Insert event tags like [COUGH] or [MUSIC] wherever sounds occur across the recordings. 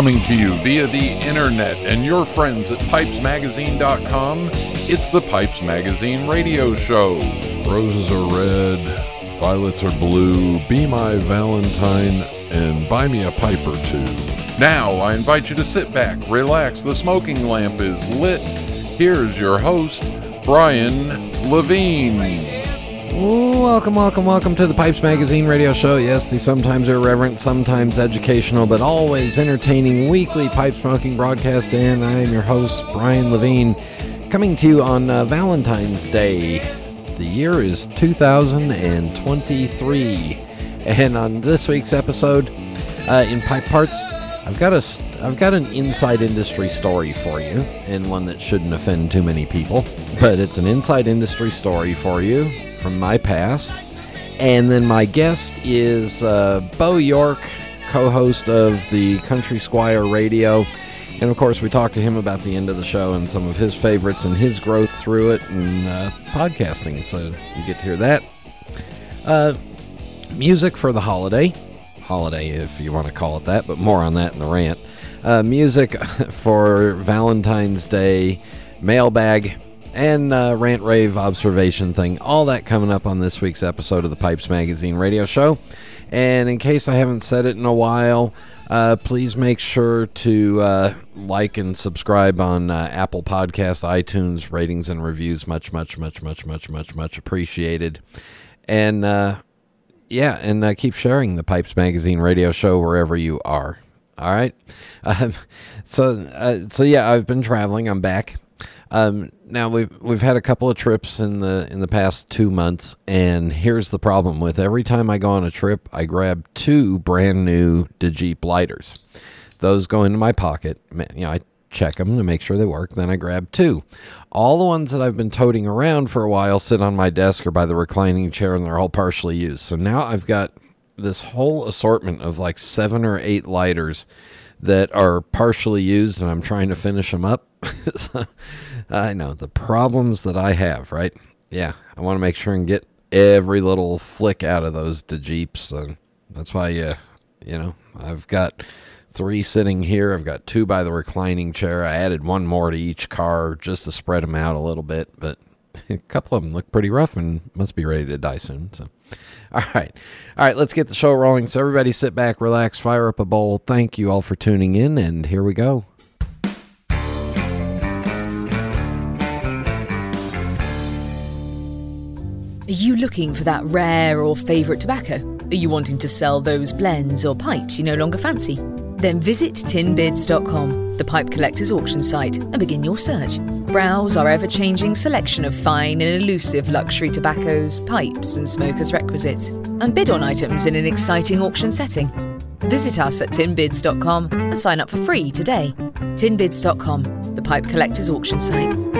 Coming to you via the internet and your friends at pipesmagazine.com, it's the Pipes Magazine radio show. Roses are red, violets are blue, be my Valentine, and buy me a pipe or two. Now, I invite you to sit back, relax, the smoking lamp is lit. Here's your host, Brian Levine. Welcome, welcome, welcome to the Pipes Magazine radio show. Yes, the sometimes irreverent, sometimes educational, but always entertaining weekly pipe smoking broadcast. And I am your host, Brian Levine, coming to you on uh, Valentine's Day. The year is 2023. And on this week's episode, uh, in Pipe Parts, I've got a I've got an inside industry story for you, and one that shouldn't offend too many people, but it's an inside industry story for you from my past. And then my guest is uh, Beau York, co host of the Country Squire Radio. And of course, we talked to him about the end of the show and some of his favorites and his growth through it and uh, podcasting. So you get to hear that. Uh, music for the holiday. Holiday, if you want to call it that, but more on that in the rant. Uh, music [LAUGHS] for Valentine's Day, mailbag, and uh, rant rave observation thing. All that coming up on this week's episode of the Pipes Magazine radio show. And in case I haven't said it in a while, uh, please make sure to uh, like and subscribe on uh, Apple Podcast, iTunes, ratings and reviews. Much, much, much, much, much, much, much appreciated. And uh, yeah, and uh, keep sharing the Pipes Magazine radio show wherever you are. All right. Um, [LAUGHS] so, uh, so yeah, I've been traveling. I'm back. Um, now we've we've had a couple of trips in the in the past two months, and here's the problem with every time I go on a trip, I grab two brand new Djeep lighters. Those go into my pocket. You know, I check them to make sure they work. Then I grab two. All the ones that I've been toting around for a while sit on my desk or by the reclining chair, and they're all partially used. So now I've got this whole assortment of like seven or eight lighters that are partially used, and I'm trying to finish them up. [LAUGHS] I know the problems that I have, right? Yeah, I want to make sure and get every little flick out of those Djeeps, and that's why, uh, you know, I've got three sitting here. I've got two by the reclining chair. I added one more to each car just to spread them out a little bit, but [LAUGHS] a couple of them look pretty rough and must be ready to die soon. So, [LAUGHS] all right, all right, let's get the show rolling. So everybody, sit back, relax, fire up a bowl. Thank you all for tuning in, and here we go. Are you looking for that rare or favourite tobacco? Are you wanting to sell those blends or pipes you no longer fancy? Then visit tinbids.com, the pipe collector's auction site, and begin your search. Browse our ever changing selection of fine and elusive luxury tobaccos, pipes, and smokers' requisites, and bid on items in an exciting auction setting. Visit us at tinbids.com and sign up for free today. Tinbids.com, the pipe collector's auction site.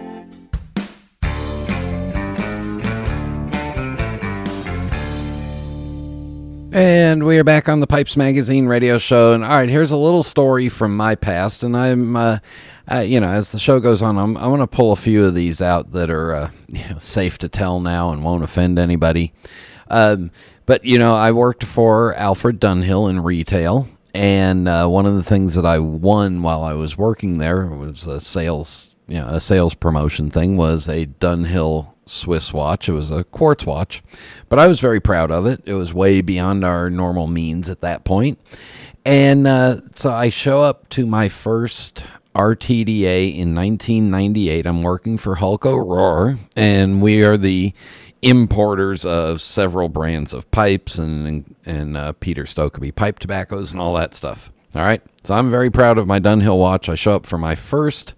And we are back on the Pipes Magazine radio show. And all right, here's a little story from my past. And I'm, uh, uh, you know, as the show goes on, I'm, I'm going to pull a few of these out that are uh, [LAUGHS] you know, safe to tell now and won't offend anybody. Um, but, you know, I worked for Alfred Dunhill in retail. And uh, one of the things that I won while I was working there was a sales, you know, a sales promotion thing was a Dunhill Swiss watch. It was a quartz watch, but I was very proud of it. It was way beyond our normal means at that point. And uh, so I show up to my first RTDA in 1998. I'm working for Hollco Rohr, and we are the importers of several brands of pipes and and uh, Peter Stokkebye pipe tobaccos and all that stuff. All right, so I'm very proud of my Dunhill watch. I show up for my first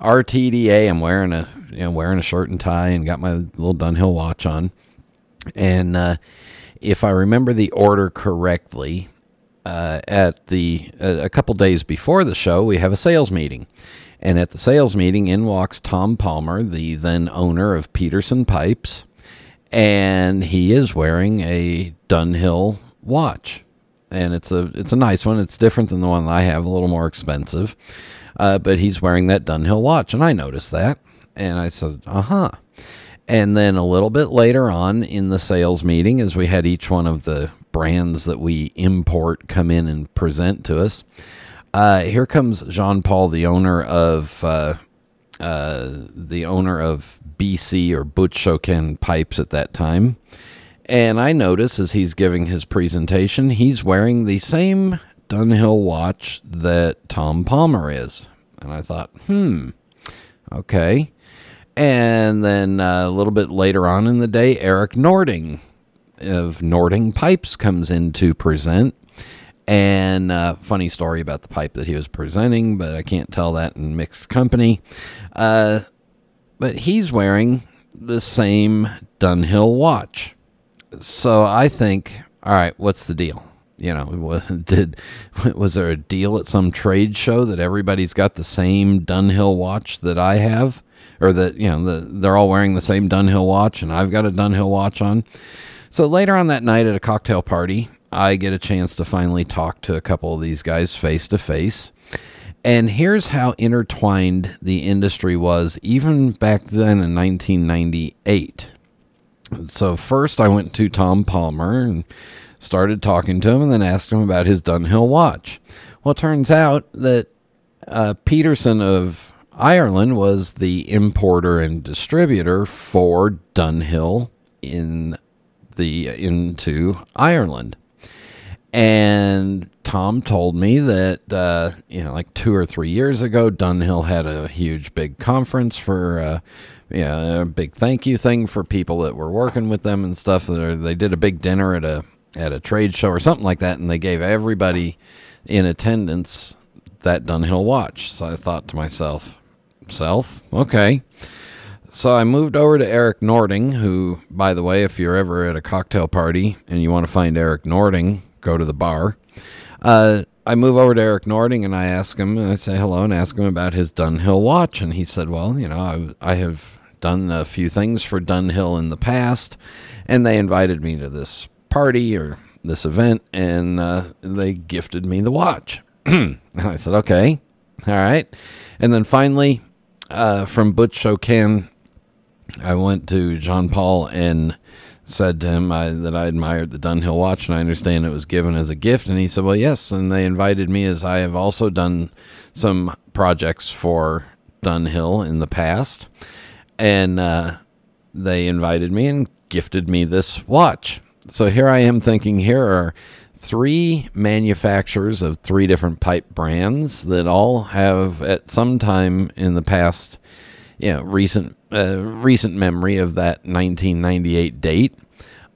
RTDA. I'm wearing a you know wearing a shirt and tie and got my little Dunhill watch on. And uh, if I remember the order correctly, uh, at the uh, a couple days before the show, we have a sales meeting, and at the sales meeting, in walks Tom Palmer, the then owner of Peterson Pipes, and he is wearing a Dunhill watch, and it's a it's a nice one. It's different than the one I have, a little more expensive, uh, but he's wearing that Dunhill watch, and I noticed that, and I said, uh huh. And then a little bit later on in the sales meeting, as we had each one of the brands that we import come in and present to us, uh, here comes Jean Paul, the owner of uh, uh, the owner of BC or Butz-Choquin pipes at that time. And I notice as he's giving his presentation, he's wearing the same Dunhill watch that Tom Palmer is. And I thought, hmm, okay. And then uh, a little bit later on in the day, Eric Nording of Nording Pipes comes in to present. And uh, funny story about the pipe that he was presenting, but I can't tell that in mixed company. Uh, but he's wearing the same Dunhill watch. So I think, all right, what's the deal? You know, [LAUGHS] did was there a deal at some trade show that everybody's got the same Dunhill watch that I have? or that you know the, they're all wearing the same Dunhill watch, and I've got a Dunhill watch on. So later on that night at a cocktail party, I get a chance to finally talk to a couple of these guys face to face. And here's how intertwined the industry was even back then in 1998. So, first I went to Tom Palmer and started talking to him and then asked him about his Dunhill watch. Well, it turns out that uh, Peterson of Ireland was the importer and distributor for Dunhill in the into Ireland. And Tom told me that uh, you know, like two or three years ago, Dunhill had a huge big conference for uh, you know, a big thank you thing for people that were working with them and stuff. They did a big dinner at a at a trade show or something like that, and they gave everybody in attendance that Dunhill watch. So I thought to myself, self. Okay. So I moved over to Eric Nording, who, by the way, if you're ever at a cocktail party and you want to find Eric Nording, go to the bar. Uh, I move over to Eric Nording and I ask him, I say hello and ask him about his Dunhill watch. And he said, Well, you know, I, I have done a few things for Dunhill in the past, and they invited me to this party or this event, and uh, they gifted me the watch. [CLEARS THROAT] and I said, Okay, all right. And then finally, uh, from Butz-Choquin, I went to John Paul and said to him I, that I admired the Dunhill watch, and I understand it was given as a gift. And he said, "Well, yes." And they invited me, as I have also done some projects for Dunhill in the past, and uh, they invited me and gifted me this watch. So here I am thinking, here are three manufacturers of three different pipe brands that all have at some time in the past you know recent uh, recent memory of that 1998 date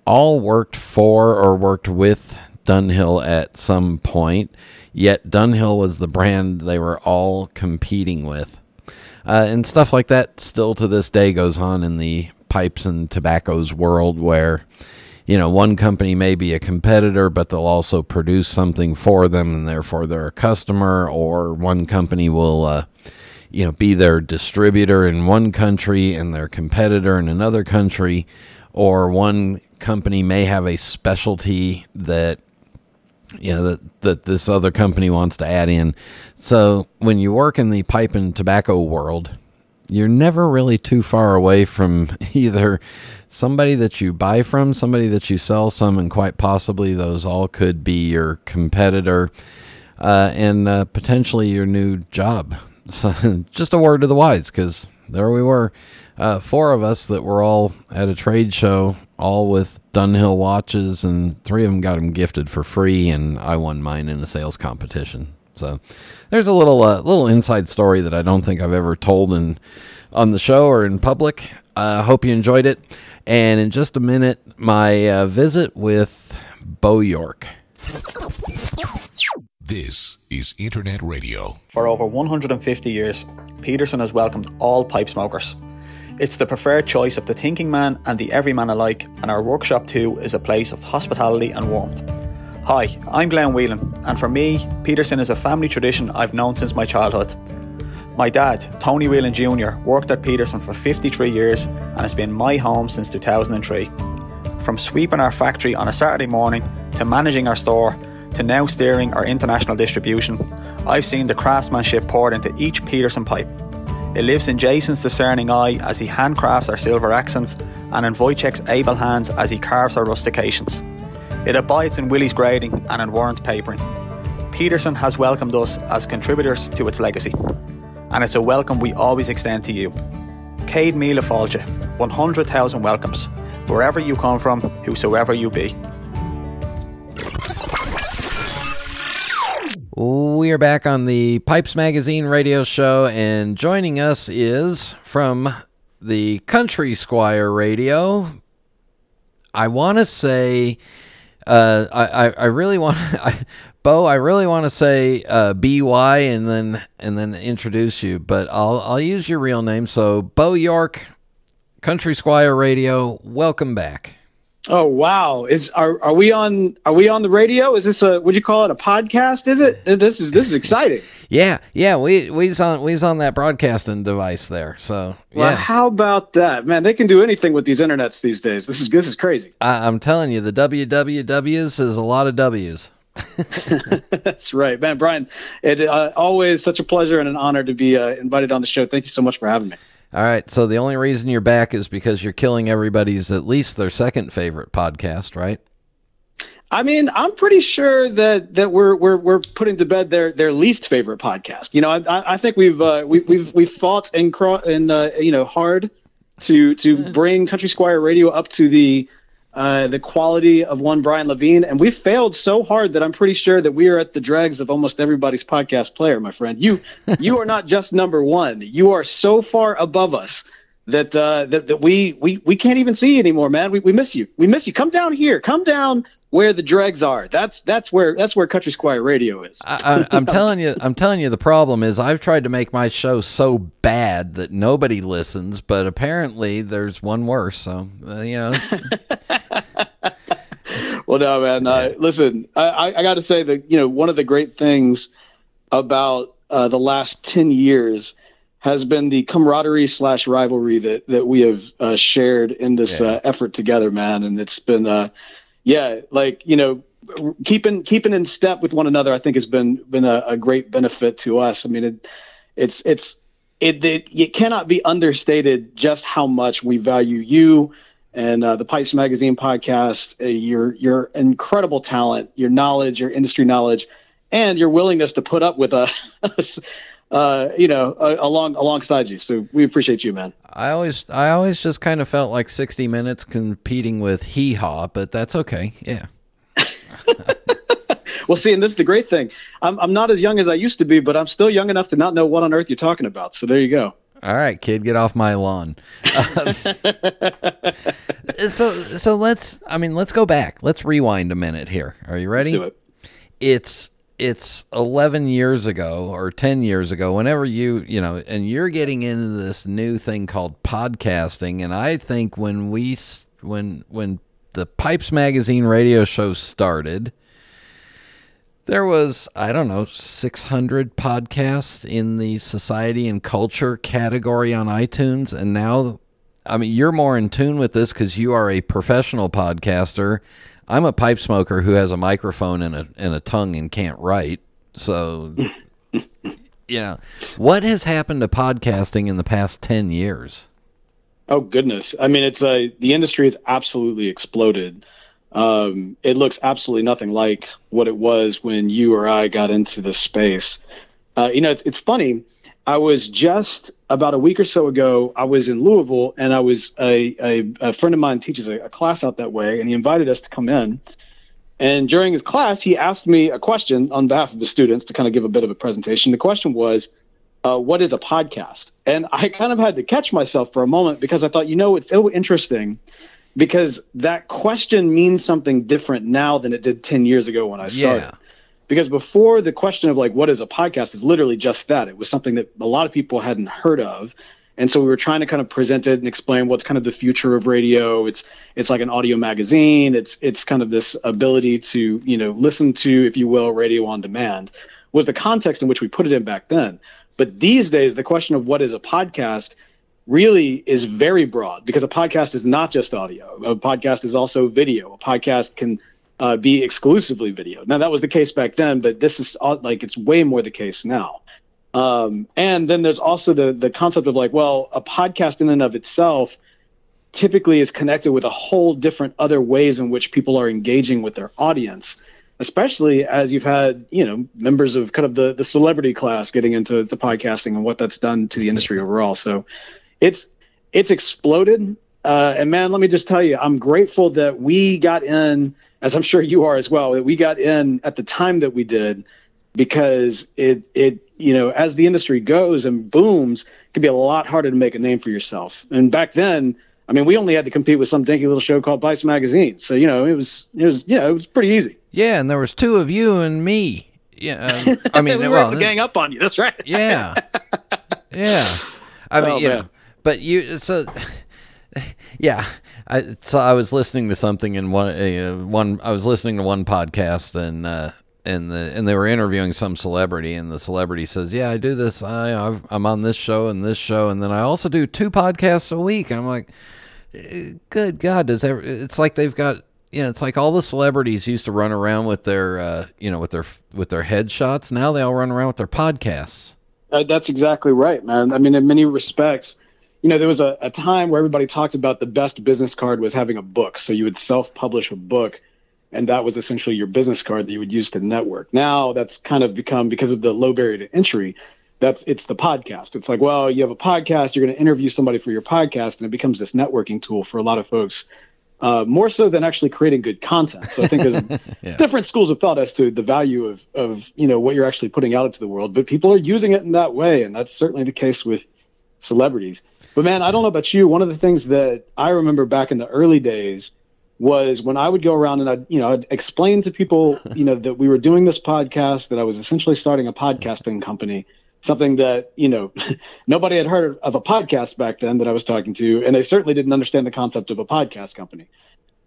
all worked for or worked with Dunhill at some point yet Dunhill was the brand they were all competing with. Uh, and stuff like that still to this day goes on in the pipes and tobaccos world where you know, one company may be a competitor, but they'll also produce something for them, and therefore they're a customer. Or one company will, uh, you know, be their distributor in one country and their competitor in another country. Or one company may have a specialty that you know that that this other company wants to add in. So when you work in the pipe and tobacco world, you're never really too far away from [LAUGHS] either somebody that you buy from, somebody that you sell some, and quite possibly those all could be your competitor uh, and uh, potentially your new job. [LAUGHS] So just a word to the wise, because there we were, uh, four of us that were all at a trade show, all with Dunhill watches, and three of them got them gifted for free, and I won mine in a sales competition. So there's a little uh, little inside story that I don't think I've ever told in on the show or in public. I uh, hope you enjoyed it. And in just a minute, my uh, visit with Beau York. This is Internet Radio. For over 150 years, Peterson has welcomed all pipe smokers. It's the preferred choice of the thinking man and the everyman alike, and our workshop too is a place of hospitality and warmth. Hi, I'm Glenn Whelan, and for me, Peterson is a family tradition I've known since my childhood. My dad, Tony Whelan Jr., worked at Peterson for 53 years and has been my home since 2003. From sweeping our factory on a Saturday morning, to managing our store, to now steering our international distribution, I've seen the craftsmanship poured into each Peterson pipe. It lives in Jason's discerning eye as he handcrafts our silver accents and in Wojciech's able hands as he carves our rustications. It abides in Willie's grading and in Warren's papering. Peterson has welcomed us as contributors to its legacy, and it's a welcome we always extend to you. Céad Míle Fáilte, 100,000 welcomes, wherever you come from, whosoever you be. We are back on the Pipes Magazine radio show, and joining us is from the Country Squire Radio. I want to say uh, I, I really want, [LAUGHS] I, Beau, I really want to say uh, BY and then and then introduce you, but I'll I'll use your real name. So Beau York, Country Squire Radio, welcome back. Oh wow! Is are are we on are we on the radio? Is this a would you call it a podcast? Is it? This is this is exciting. [LAUGHS] Yeah, yeah, we we's on we's on that broadcasting device there. So yeah. Well, how about that, man? They can do anything with these internets these days. This is this is crazy. I, I'm telling you, the WWWs is a lot of W's. [LAUGHS] [LAUGHS] That's right, man. Brian, it uh, always such a pleasure and an honor to be uh, invited on the show. Thank you so much for having me. All right. So the only reason you're back is because you're killing everybody's at least their second favorite podcast, right? I mean, I'm pretty sure that that we're we're we're putting to bed their their least favorite podcast. You know, I I think we've uh, we, we've we've fought and cro- and uh, you know hard to to [LAUGHS] bring Country Squire Radio up to the uh, the quality of one Brian Levine, and we failed so hard that I'm pretty sure that we are at the dregs of almost everybody's podcast player, my friend. You [LAUGHS] you are not just number one; you are so far above us that uh, that that we we we can't even see you anymore, man. We we miss you. We miss you. Come down here. Come down where the dregs are. That's that's where that's where Country Squire Radio is. I, am [LAUGHS] telling you, I'm telling you, the problem is I've tried to make my show so bad that nobody listens, but apparently there's one worse. So uh, you know. [LAUGHS] well, no, man. Uh, listen, I, I got to say that you know one of the great things about uh, the last ten years has been the camaraderie slash rivalry that that we have uh, shared in this yeah. uh, effort together, man. And it's been, uh, yeah, like you know, keeping keeping in step with one another. I think has been been a, a great benefit to us. I mean, it, it's it's it, it it cannot be understated just how much we value you and uh, the Pipes Magazine podcast, uh, your your incredible talent, your knowledge, your industry knowledge, and your willingness to put up with us, [LAUGHS] uh, you know, uh, along alongside you. So we appreciate you, man. I always I always just kind of felt like 60 Minutes competing with Hee Haw, but that's okay. Yeah. [LAUGHS] well, see, and this is the great thing. I'm I'm not as young as I used to be, but I'm still young enough to not know what on earth you're talking about. So there you go. All right, kid, get off my lawn. Um, [LAUGHS] so, so let's. I mean, let's go back. Let's rewind a minute here. Are you ready? Let's do It. It's it's 11 years ago or 10 years ago whenever you you know and you're getting into this new thing called podcasting and i think when we when when the pipes magazine radio show started there was, I don't know, 600 podcasts in the society and culture category on iTunes. And now, I mean, you're more in tune with this because you are a professional podcaster. I'm a pipe smoker who has a microphone and a, and a tongue and can't write. So, [LAUGHS] you know, what has happened to podcasting in the past 10 years? Oh, goodness. I mean, it's a, uh, the industry has absolutely exploded um, it looks absolutely nothing like what it was when you or I got into this space. Uh, you know, it's, it's funny. I was just about a week or so ago. I was in Louisville, and I was a, a, a friend of mine teaches a, a, class out that way, and he invited us to come in. And during his class, he asked me a question on behalf of the students to kind of give a bit of a presentation. The question was, uh, "What is a podcast?" And I kind of had to catch myself for a moment because I thought, you know, it's so interesting because that question means something different now than it did 10 years ago when I started. Yeah. Because before the question of like what is a podcast is literally just that. It was something that a lot of people hadn't heard of. And so we were trying to kind of present it and explain what's kind of the future of radio. It's it's like an audio magazine. It's it's kind of this ability to you know listen to, if you will, radio on demand. Was the context in which we put it in back then. But these days, the question of what is a podcast really is very broad because a podcast is not just audio. A podcast is also video. A podcast can uh, be exclusively video. Now that was the case back then, but this is all, like it's way more the case now. Um, and then there's also the the concept of like, well, a podcast in and of itself typically is connected with a whole different other ways in which people are engaging with their audience especially as you've had you know members of kind of the the celebrity class getting into to podcasting and what that's done to the industry overall so it's it's exploded uh, and man let me just tell you i'm grateful that we got in as i'm sure you are as well that we got in at the time that we did because it it you know as the industry goes and booms it can be a lot harder to make a name for yourself and back then I mean, we only had to compete with some dinky little show called Pipes Magazine. So, you know, it was, it was, you know, it was pretty easy. Yeah. And there was two of you and me. Yeah. Um, I mean, [LAUGHS] we well, gang up on you. That's right. yeah. [LAUGHS] Yeah. I mean, Oh, you man. know, but you, so, [LAUGHS] yeah. I, so I was listening to something in one, uh, one, I was listening to one podcast and, uh, and the and they were interviewing some celebrity and the celebrity says yeah I do this I I've, I'm on this show and this show and then I also do two podcasts a week And I'm like eh, good God does it's like they've got you know it's like all the celebrities used to run around with their uh, you know with their with their headshots now they all run around with their podcasts Uh, that's exactly right, man. I mean, in many respects, you know, there was a, a time where everybody talked about the best business card was having a book. So you would self publish a book, and that was essentially your business card that you would use to network. Now that's kind of become, because of the low barrier to entry, that's it's the podcast. It's like, well, you have a podcast, you're going to interview somebody for your podcast, and it becomes this networking tool for a lot of folks. Uh, more so than actually creating good content. So I think there's [LAUGHS] different schools of thought as to the value of of you know what you're actually putting out into the world, but people are using it in that way, and that's certainly the case with celebrities. But man, I don't know about you. One of the things that I remember back in the early days was when I would go around and I'd you know I'd explain to people [LAUGHS] you know that we were doing this podcast, that I was essentially starting a podcasting company, something that you know [LAUGHS] nobody had heard of a podcast back then that I was talking to, and they certainly didn't understand the concept of a podcast company.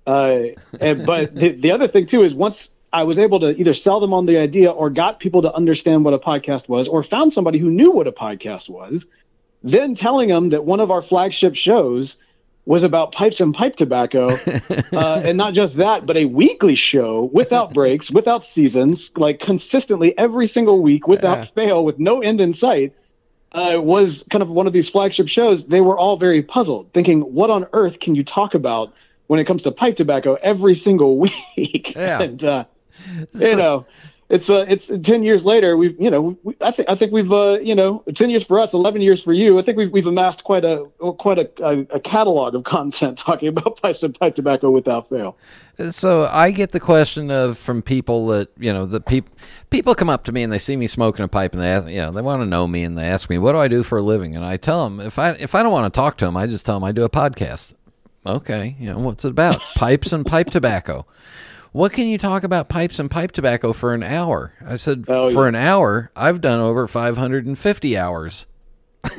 Uh, and, but [LAUGHS] the, the other thing too is once I was able to either sell them on the idea or got people to understand what a podcast was, or found somebody who knew what a podcast was, then telling them that one of our flagship shows was about pipes and pipe tobacco, [LAUGHS] uh, and not just that, but a weekly show without breaks, without seasons, like consistently every single week without Yeah. fail, with no end in sight. Uh, was kind of one of these flagship shows. They were all very puzzled, thinking, "What on earth can you talk about when it comes to pipe tobacco every single [LAUGHS] week?" Yeah. and uh, you know, it's uh, it's ten years later. We've you know, we, I think I think we've uh, you know, ten years for us, eleven years for you. I think we've we've amassed quite a quite a, a, a catalog of content [LAUGHS] talking about pipes and pipe tobacco without fail. So I get the question of from people that you know the people people come up to me and they see me smoking a pipe and they ask you know they want to know me and they ask me what do I do for a living and I tell them if I if I don't want to talk to them I just tell them I do a podcast. Okay, you know what's it about? Pipes and pipe tobacco. What can you talk about pipes and pipe tobacco for an hour? I said Oh, for yeah. an hour I've done over 550 hours. [LAUGHS]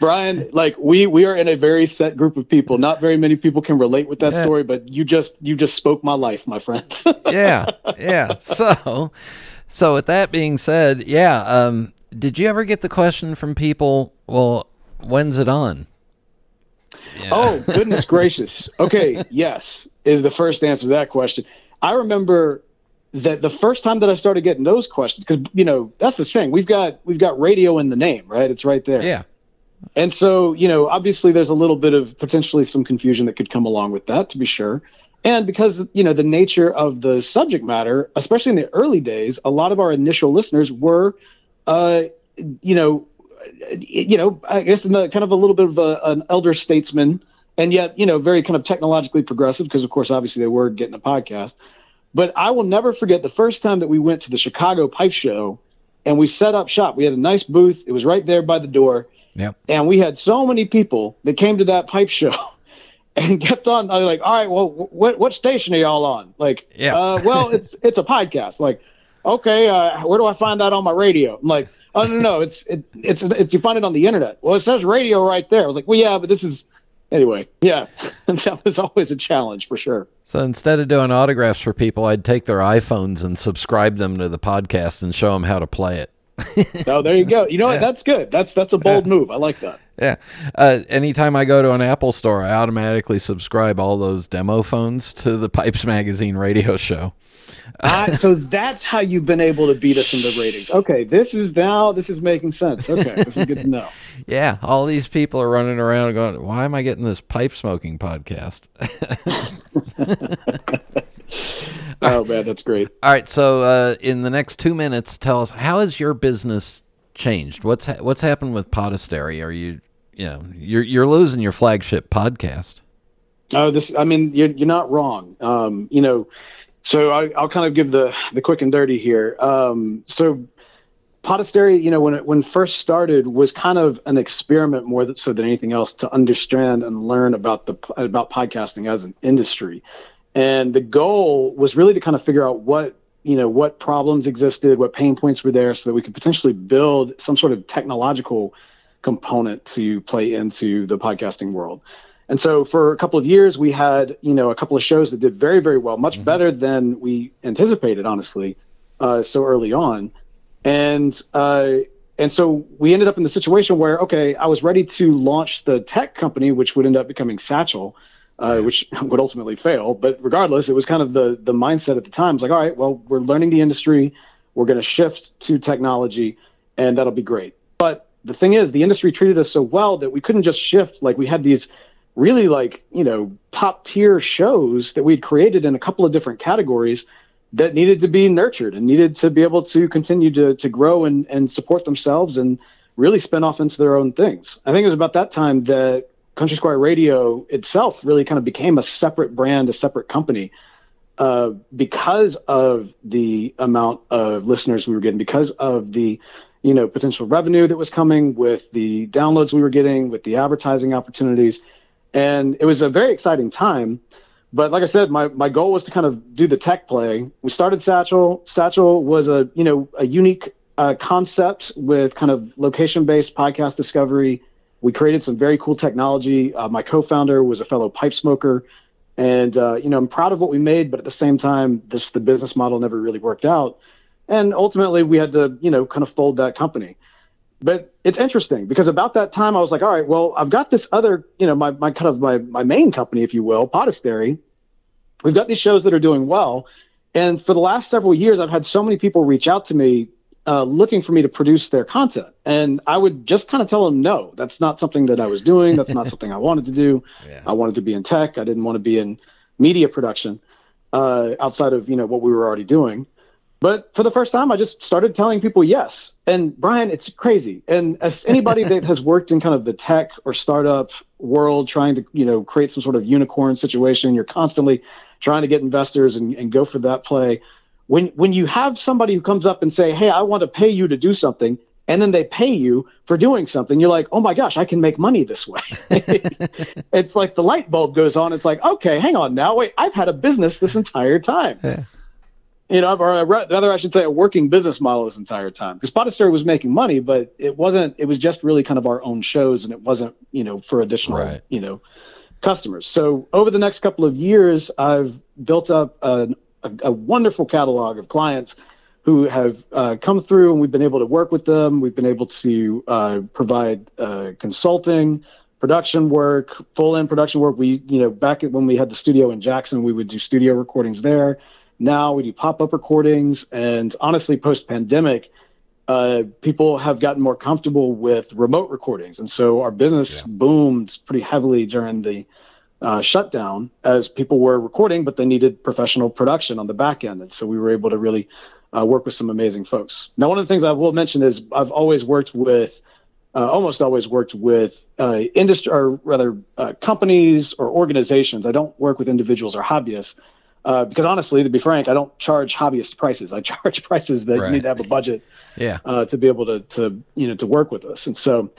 Brian, like we we are in a very set group of people. Not very many people can relate with that Yeah. story, but you just you just spoke my life, my friend. [LAUGHS] yeah, yeah. So, so with that being said, yeah. Um, did you ever get the question from people? Well, when's it on? Oh, goodness gracious. Okay, yes, is the first answer to that question. I remember that the first time that I started getting those questions, because you know that's the thing. We've got we've got radio in the name, right? It's right there. Yeah, And so, you know, obviously there's a little bit of potentially some confusion that could come along with that, to be sure. And because, you know, the nature of the subject matter, especially in the early days, a lot of our initial listeners were, uh, you know, you know, I guess in the kind of a little bit of a, an elder statesman, and yet, you know, very kind of technologically progressive, because of course, obviously they were getting a podcast. But I will never forget the first time that we went to the Chicago Pipe Show and we set up shop. We had a nice booth. It was right there by the door yep. and we had so many people that came to that pipe show [LAUGHS] and kept on I was like all right well what what station are y'all on like Yeah. uh, well it's it's a podcast like okay, uh, where do I find that on my radio? I'm like, oh no, no, it's it, it's it's you find it on the internet. Well, it says radio right there. I was like, well, yeah, but this is anyway. Yeah, [LAUGHS] that was always a challenge for sure. So instead of doing autographs for people, I'd take their iPhones and subscribe them to the podcast and show them how to play it. [LAUGHS] oh, there you go. You know what? That's good. That's that's a bold yeah. move. I like that. Yeah. Uh, anytime I go to an Apple store, I automatically subscribe all those demo phones to the Pipes Magazine radio show. Uh, so that's how you've been able to beat us in the ratings. Okay, this is now this is making sense. Okay, this is good to know. [LAUGHS] Yeah, all these people are running around going, "Why am I getting this pipe smoking podcast?" [LAUGHS] [LAUGHS] oh man, that's great. All right, so uh, in the next two minutes, tell us how has your business changed? What's ha- what's happened with Podastery? Are you, you know, you're you're losing your flagship podcast? Oh, this. I mean, you're you're not wrong. Um, you know, so I, will kind of give the the quick and dirty here. Um, so Podastery, you know, when it when first started, was kind of an experiment more so than anything else to understand and learn about the about podcasting as an industry. And the goal was really to kind of figure out what you know what problems existed, what pain points were there, so that we could potentially build some sort of technological component to play into the podcasting world. And so for a couple of years, we had you know a couple of shows that did very very well, much mm-hmm. better than we anticipated, honestly, uh, so early on. And uh, and so we ended up in the situation where okay, I was ready to launch the tech company, which would end up becoming Satchel uh, which [LAUGHS] would ultimately fail. But regardless, it was kind of the the mindset at the time. It's like, all right, well, we're learning the industry, we're going to shift to technology, and that'll be great. But the thing is, the industry treated us so well that we couldn't just shift. Like we had these really like you know top tier shows that we'd created in a couple of different categories that needed to be nurtured and needed to be able to continue to to grow and and support themselves and really spin off into their own things. I think it was about that time that Country Squire Radio itself really kind of became a separate brand, a separate company, uh, because of the amount of listeners we were getting, because of the you know potential revenue that was coming with the downloads we were getting, with the advertising opportunities, and it was a very exciting time. But like I said, my, my goal was to kind of do the tech play. We started Satchel. Satchel was a you know a unique uh, concept with kind of location based podcast discovery we created some very cool technology. Uh, my co-founder was a fellow pipe smoker, and uh, you know I'm proud of what we made, but at the same time, this the business model never really worked out, and ultimately we had to you know kind of fold that company. But it's interesting because about that time I was like, all right, well I've got this other you know my my kind of my my main company, if you will, Podastery. We've got these shows that are doing well, and for the last several years, I've had so many people reach out to me uh, looking for me to produce their content. And I would just kind of tell them, no, that's not something that I was doing. That's not [LAUGHS] something I wanted to do. Yeah. I wanted to be in tech. I didn't want to be in media production uh, outside of, you know, what we were already doing. But for the first time, I just started telling people yes. And Brian, it's crazy. And as [LAUGHS] anybody that has worked in kind of the tech or startup world, trying to, you know, create some sort of unicorn situation, you're constantly trying to get investors and, and go for that play when when you have somebody who comes up and say, "Hey, I want to pay you to do something," and then they pay you for doing something, you're like, "Oh my gosh, I can make money this way." [LAUGHS] it's like the light bulb goes on. It's like, "Okay, hang on now. Wait, I've had a business this entire time." Yeah. You know, or rather, I should say, a working business model this entire time. Because Podastery was making money, but it wasn't. It was just really kind of our own shows, and it wasn't, you know, for additional, right. you know, customers. So over the next couple of years, I've built up an a, a wonderful catalog of clients who have uh, come through and we've been able to work with them. We've been able to uh, provide uh, consulting, production work, full in production work. We, you know, back when we had the studio in Jackson, we would do studio recordings there. Now we do pop up recordings. And honestly, post pandemic, uh, people have gotten more comfortable with remote recordings. And so our business yeah. boomed pretty heavily during the uh, shutdown as people were recording, but they needed professional production on the back end. And so we were able to really uh, work with some amazing folks. Now, one of the things I will mention is I've always worked with, uh, almost always worked with uh, industry, or rather, uh, companies or organizations. I don't work with individuals or hobbyists. Uh, because honestly, to be frank, I don't charge hobbyist prices. I [LAUGHS] charge prices that right. you need to have a budget, yeah, to be able to to you know to work with us. And so,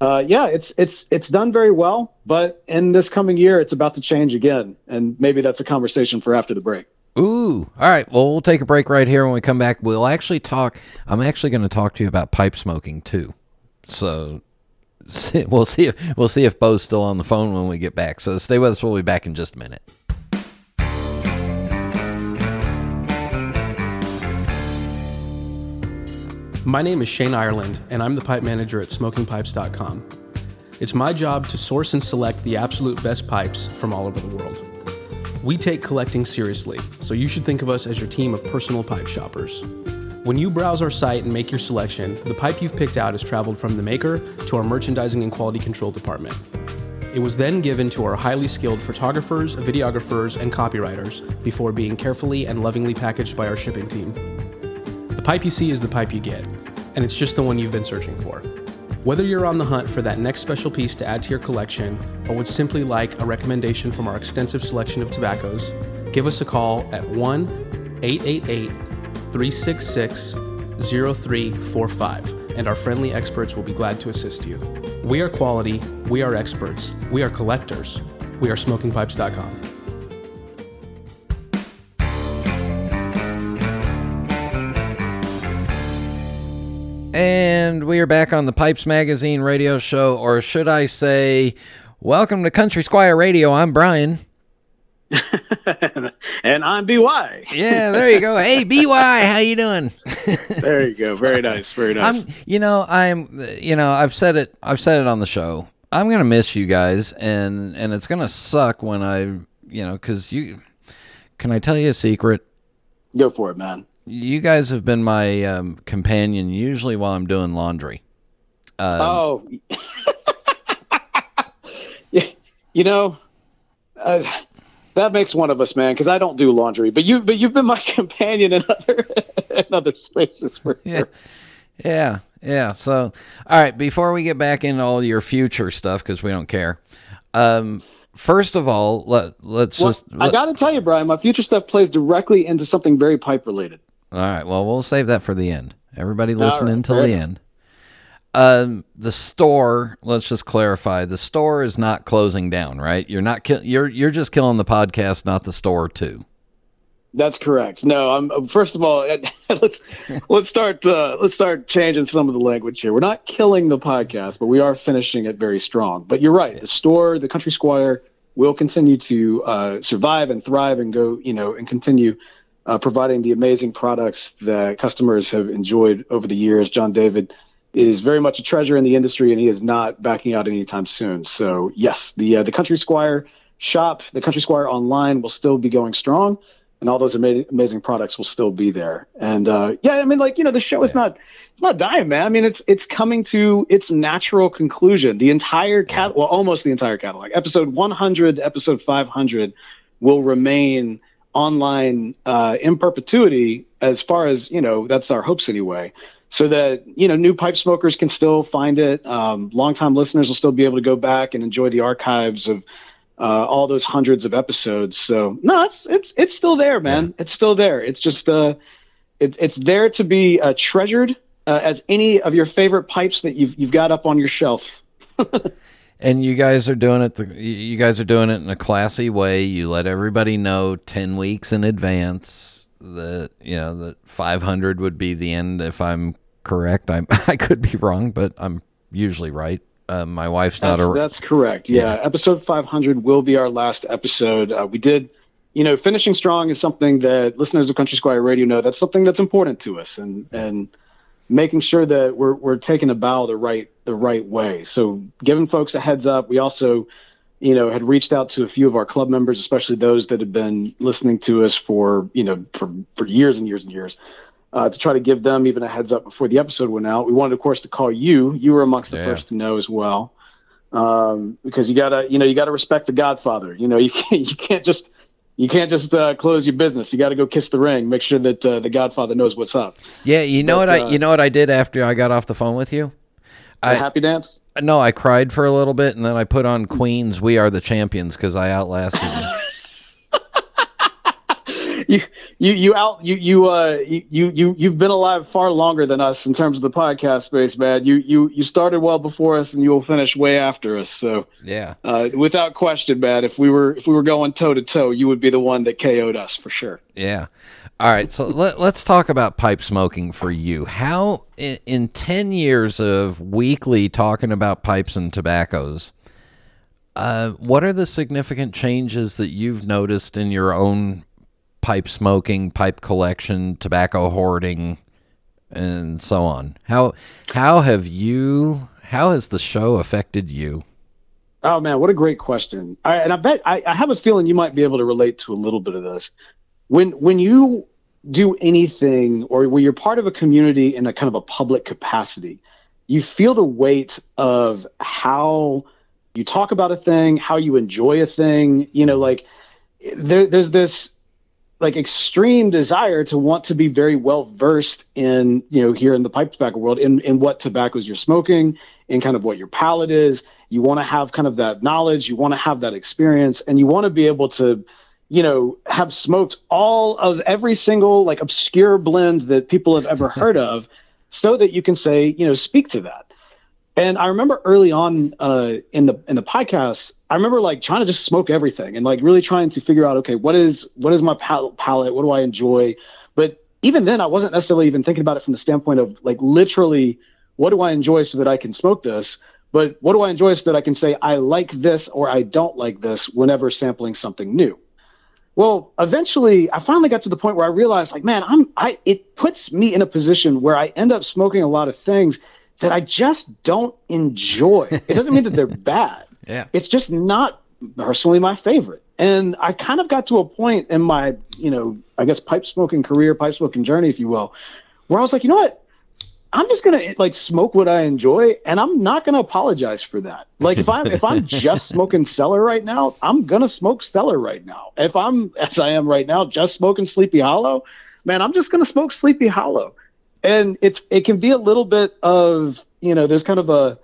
uh, yeah, it's it's it's done very well, but in this coming year, it's about to change again, and maybe that's a conversation for after the break. Ooh. All right. Well, we'll take a break right here. When we come back, we'll actually talk. I'm actually going to talk to you about pipe smoking too. So [LAUGHS] we'll see if we'll see if Beau's still on the phone when we get back. So stay with us. We'll be back in just a minute. My name is Shane Ireland, and I'm the pipe manager at smokingpipes.com. It's my job to source and select the absolute best pipes from all over the world. We take collecting seriously, so you should think of us as your team of personal pipe shoppers. When you browse our site and make your selection, the pipe you've picked out has traveled from the maker to our merchandising and quality control department. It was then given to our highly skilled photographers, videographers, and copywriters before being carefully and lovingly packaged by our shipping team. The pipe you see is the pipe you get, and it's just the one you've been searching for. Whether you're on the hunt for that next special piece to add to your collection or would simply like a recommendation from our extensive selection of tobaccos, give us a call at 1 888 366 0345 and our friendly experts will be glad to assist you. We are quality, we are experts, we are collectors, we are smokingpipes.com. And we are back on the Pipes Magazine radio show, or should I say, welcome to Country Squire Radio. I'm Brian. [LAUGHS] and I'm BY. Yeah, there you go. Hey, BY, [LAUGHS] how you doing? there you go. Very [LAUGHS] nice. Very nice. I'm, you know, I'm, you know, I've said it. I've said it on the show. I'm gonna miss you guys, and and it's gonna suck when I, you know, because you. Can I tell you a secret? Go for it, man. You guys have been my um, companion usually while I'm doing laundry. Um, oh, [LAUGHS] you know, uh, that makes one of us, man. Because I don't do laundry, but you, but you've been my [LAUGHS] companion in other [LAUGHS] in other spaces for yeah, sure. yeah, yeah. So, all right, before we get back into all your future stuff, because we don't care. Um, first of all, let let's Well, just. I got to tell you, Brian, my future stuff plays directly into something very pipe related. All right. Well, we'll save that for the end. Everybody All listen right, until the end. Um, the store. Let's just clarify. The store is not closing down, right? You're not. Ki- you're you're just killing the podcast, not the store too. That's correct. No, I'm first of all, [LAUGHS] let's let's start uh, let's start changing some of the language here. We're not killing the podcast, but we are finishing it very strong. But you're right. The store, the Country Squire, will continue to uh, survive and thrive and go, you know, and continue uh, providing the amazing products that customers have enjoyed over the years. John David is very much a treasure in the industry, and he is not backing out anytime soon. So yes, the uh, the Country Squire shop, the Country Squire online will still be going strong, and all those ama- amazing products will still be there. And uh, yeah, I mean, like you know, the show is not it's not dying, man. I mean, it's it's coming to its natural conclusion. The entire cat, well, almost the entire catalog. Episode 100, episode 500 will remain online uh, in perpetuity as far as you know that's our hopes anyway. So that you know new pipe smokers can still find it. Um, longtime listeners will still be able to go back and enjoy the archives of uh, all those hundreds of episodes. So no it's it's it's still there man. It's still there. It's just uh it, it's there to be uh, treasured uh, as any of your favorite pipes that you've you've got up on your shelf [LAUGHS] And you guys are doing it. The, you guys are doing it in a classy way. You let everybody know ten weeks in advance that you know that 500 would be the end. If I'm correct, I [LAUGHS] I could be wrong, but I'm usually right. Uh, my wife's not That's, a. that's correct. Yeah. Episode 500 will be our last episode. Uh, we did, you know, finishing strong is something that listeners of Country Squire Radio know. That's something that's important to us, and and making sure that we're we're taking a bow the right the right way. So giving folks a heads up. We also, you know, had reached out to a few of our club members, especially those that have been listening to us for you know for for years and years and years. Uh, to try to give them even a heads up before the episode went out. We wanted, of course, to call you. You were amongst the Yeah. first to know as well um, because you gotta you know you gotta respect the Godfather. You know you can't [LAUGHS] you can't just you can't just uh, close your business. You got to go kiss the ring. Make sure that uh, the Godfather knows what's up. yeah, you know but, what I uh, you know what I did after I got off the phone with you. I- happy dance. No, I cried for a little bit, and then I put on Queen's "We Are the Champions" because I outlasted you. You you you out you you uh you you you've been alive far longer than us in terms of the podcast space, man. You you you started well before us, and you will finish way after us. So Yeah. uh, without question, man, if we were if we were going toe to toe, you would be the one that KO'd us for sure. Yeah. All right. So let, let's talk about pipe smoking for you. How, in, in 10 years of weekly talking about pipes and tobaccos, uh, what are the significant changes that you've noticed in your own pipe smoking, pipe collection, tobacco hoarding, and so on? How, how have you, how has the show affected you? Oh man, what a great question! I, and I bet I, I have a feeling you might be able to relate to a little bit of this. When when you do anything, or when you're part of a community in a kind of a public capacity, you feel the weight of how you talk about a thing, how you enjoy a thing. You know, like there, there's this like extreme desire to want to be very well versed in you know here in the pipe tobacco world in in what tobaccos you're smoking in kind of what your palate is. You want to have kind of that knowledge you want to have that experience and you want to be able to you know have smoked all of every single like obscure blend that people have ever heard of so that you can say you know speak to that and I remember early on uh, in the in the podcast, I remember like trying to just smoke everything and like really trying to figure out, okay, what is what is my pal- palate? What do I enjoy? But even then, I wasn't necessarily even thinking about it from the standpoint of like literally, what do I enjoy so that I can smoke this? But what do I enjoy so that I can say I like this or I don't like this whenever sampling something new? Well, eventually, I finally got to the point where I realized, like, man, I'm I. It puts me in a position where I end up smoking a lot of things that I just don't enjoy. It doesn't mean that they're [LAUGHS] bad. Yeah. It's just not personally my favorite. And I kind of got to a point in my, you know, I guess pipe smoking career, pipe smoking journey, if you will, where I was like, you know what? I'm just gonna like smoke what I enjoy, and I'm not gonna apologize for that. Like if I'm if I'm [LAUGHS] just smoking Cellar right now, I'm gonna smoke Cellar right now. If I'm as I am right now, just smoking Sleepy Hollow, man, I'm just gonna smoke Sleepy Hollow and it's it can be a little bit of you know there's kind of a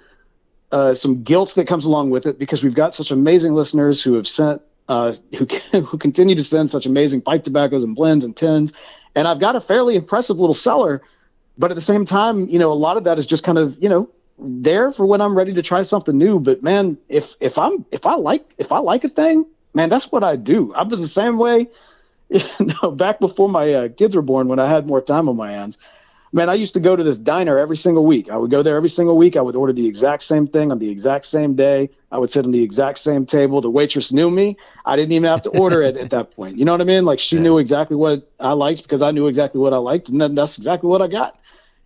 uh, some guilt that comes along with it because we've got such amazing listeners who have sent uh, who [LAUGHS] who continue to send such amazing pipe tobaccos and blends and tins, and I've got a fairly impressive little cellar, but at the same time, you know, a lot of that is just kind of you know there for when I'm ready to try something new. But man, if if I'm if I like if I like a thing, man, that's what I do. I was the same way, [LAUGHS] you know, back before my uh, kids were born when I had more time on my hands man, I used to go to this diner every single week. I would go there every single week. I would order the exact same thing on the exact same day. I would sit on the exact same table. The waitress knew me. I didn't even have to order it at that [LAUGHS] point. You know what I mean? Like she knew exactly what I liked because I knew exactly what I liked, and then that's exactly what I got.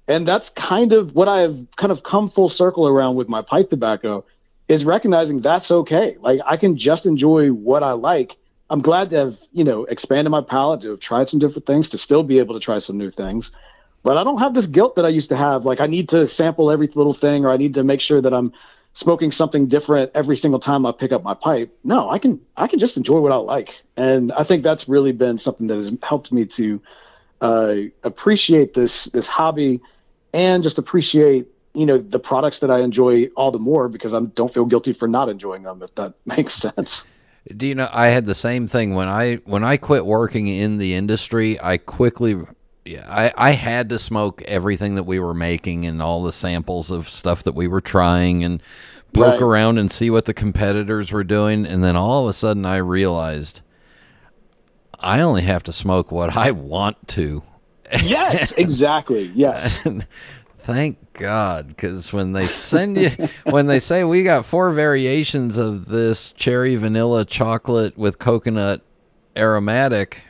And that's kind of what I have kind of come full circle around with my pipe tobacco is recognizing that's okay. Like I can just enjoy what I like. I'm glad to have, you know, expanded my palate, to have tried some different things, to still be able to try some new things but I don't have this guilt that I used to have. Like I need to sample every little thing, or I need to make sure that I'm smoking something different every single time I pick up my pipe. No, I can I can just enjoy what I like, and I think that's really been something that has helped me to uh, appreciate this this hobby, and just appreciate you know the products that I enjoy all the more because I don't feel guilty for not enjoying them. If that [LAUGHS] makes sense. Do you know I had the same thing when I when I quit working in the industry, I quickly yeah, I, I had to smoke everything that we were making and all the samples of stuff that we were trying and poke Right. around and see what the competitors were doing. And then all of a sudden I realized I only have to smoke what I want to. Yes, exactly. Yes. [LAUGHS] Thank God, because when they send you, when they say we got four variations of this cherry vanilla chocolate with coconut aromatic,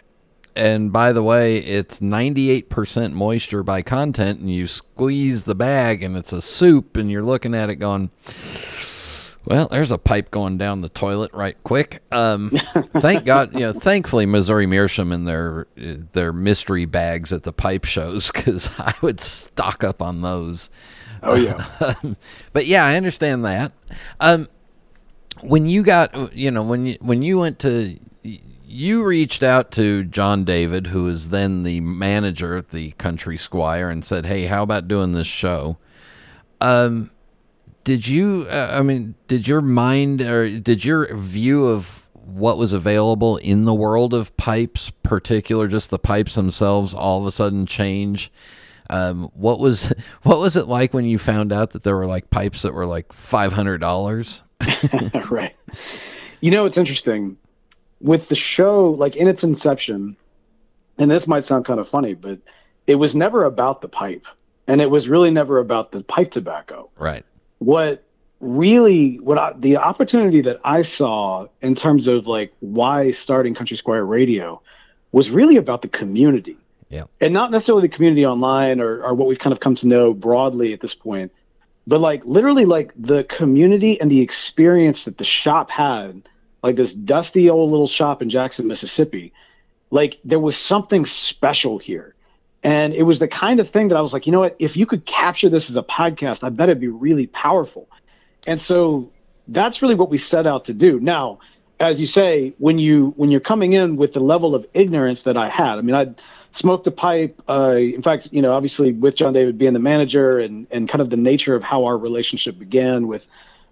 and by the way, it's 98% moisture by content, and you squeeze the bag and it's a soup, and you're looking at it going, well, there's a pipe going down the toilet right quick. Um, [LAUGHS] thank God, you know. Thankfully, Missouri Meerschaum and their their mystery bags at the pipe shows [LAUGHS] because I would stock up on those. Oh yeah. [LAUGHS] but yeah, I understand that. Um, when you got, you know, when you when you went to, you reached out to John David, who was then the manager at the Country Squire, and said, "Hey, how about doing this show?" Um, did you? Uh, I mean, did your mind or did your view of what was available in the world of pipes, particular just the pipes themselves, all of a sudden change. Um, what was [LAUGHS] what was it like when you found out that there were like pipes that were like five hundred dollars? [LAUGHS] right. You know, it's interesting with the show, like in its inception, and this might sound kind of funny, but it was never about the pipe, and it was really never about the pipe tobacco. Right. What really, what I, the opportunity that I saw in terms of like why starting Country Squire Radio was really about the community. Yeah. And not necessarily the community online or, or what we've kind of come to know broadly at this point, but like literally like the community and the experience that the shop had, like this dusty old little shop in Jackson, Mississippi. Like there was something special here. And it was the kind of thing that I was like, you know what? If you could capture this as a podcast, I bet it'd be really powerful. And so that's really what we set out to do. Now, as you say, when you when you're coming in with the level of ignorance that I had, I mean, I smoked a pipe. Uh, in fact, you know, obviously with John David being the manager and and kind of the nature of how our relationship began with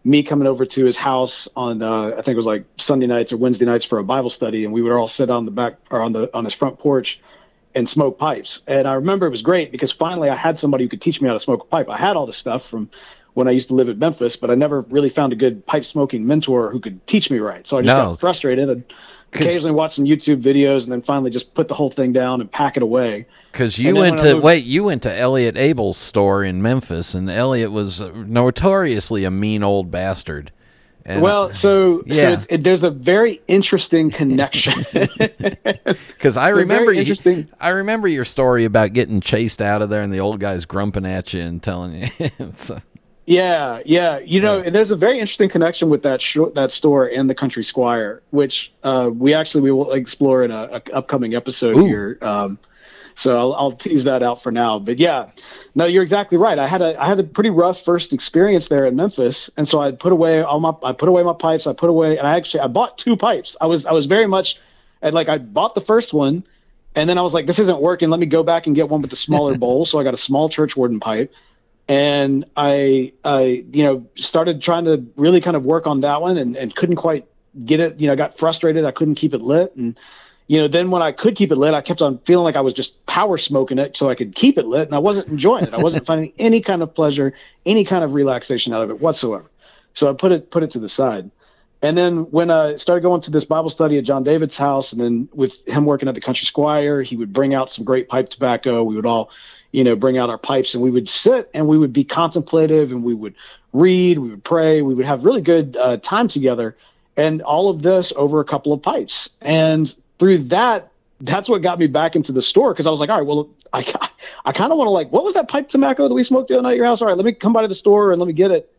me coming over to his house on uh, I think it was like Sunday nights or Wednesday nights for a Bible study, and we would all sit on the back or on the on his front porch and smoke pipes. And I remember it was great because finally I had somebody who could teach me how to smoke a pipe. I had all this stuff from when I used to live at Memphis, but I never really found a good pipe smoking mentor who could teach me right. So I just No. got frustrated and occasionally watch some YouTube videos and then finally just put the whole thing down and pack it away. Because you went to moved- wait, you went to Elliot Abel's store in Memphis, and Elliot was notoriously a mean old bastard. And well, so, so Yeah. it's, it, there's a very interesting connection. [LAUGHS] because I remember you- interesting- I remember your story about getting chased out of there, and the old guy's grumping at you and telling you. [LAUGHS] so, Yeah, yeah. You know, there's a very interesting connection with that sh- that store and the Country Squire, which uh, we actually we will explore in a, a upcoming episode Ooh. here. Um, so I'll, I'll tease that out for now. But yeah, no, you're exactly right. I had a I had a pretty rough first experience there in Memphis, and so I put away all my I put away my pipes. I put away, and I actually I bought two pipes. I was I was very much, and like I bought the first one, and then I was like, this isn't working. Let me go back and get one with a smaller [LAUGHS] bowl. So I got a small church warden pipe and I, I, you know, started trying to really kind of work on that one, and, and couldn't quite get it. You know, I got frustrated. I couldn't keep it lit, and you know, then when I could keep it lit, I kept on feeling like I was just power smoking it so I could keep it lit, and I wasn't enjoying it. I wasn't finding [LAUGHS] any kind of pleasure, any kind of relaxation out of it whatsoever. So I put it put it to the side. And then when I started going to this Bible study at John David's house, and then with him working at the Country Squire, he would bring out some great pipe tobacco. We would all, you know, bring out our pipes, and we would sit and we would be contemplative, and we would read, we would pray, we would have really good uh, time together, and all of this over a couple of pipes. And through that, that's what got me back into the store because I was like, all right, well, [LAUGHS] I, I kind of want to like, what was that pipe tobacco that we smoked the other night at your house? All right, let me come by to the store and let me get it.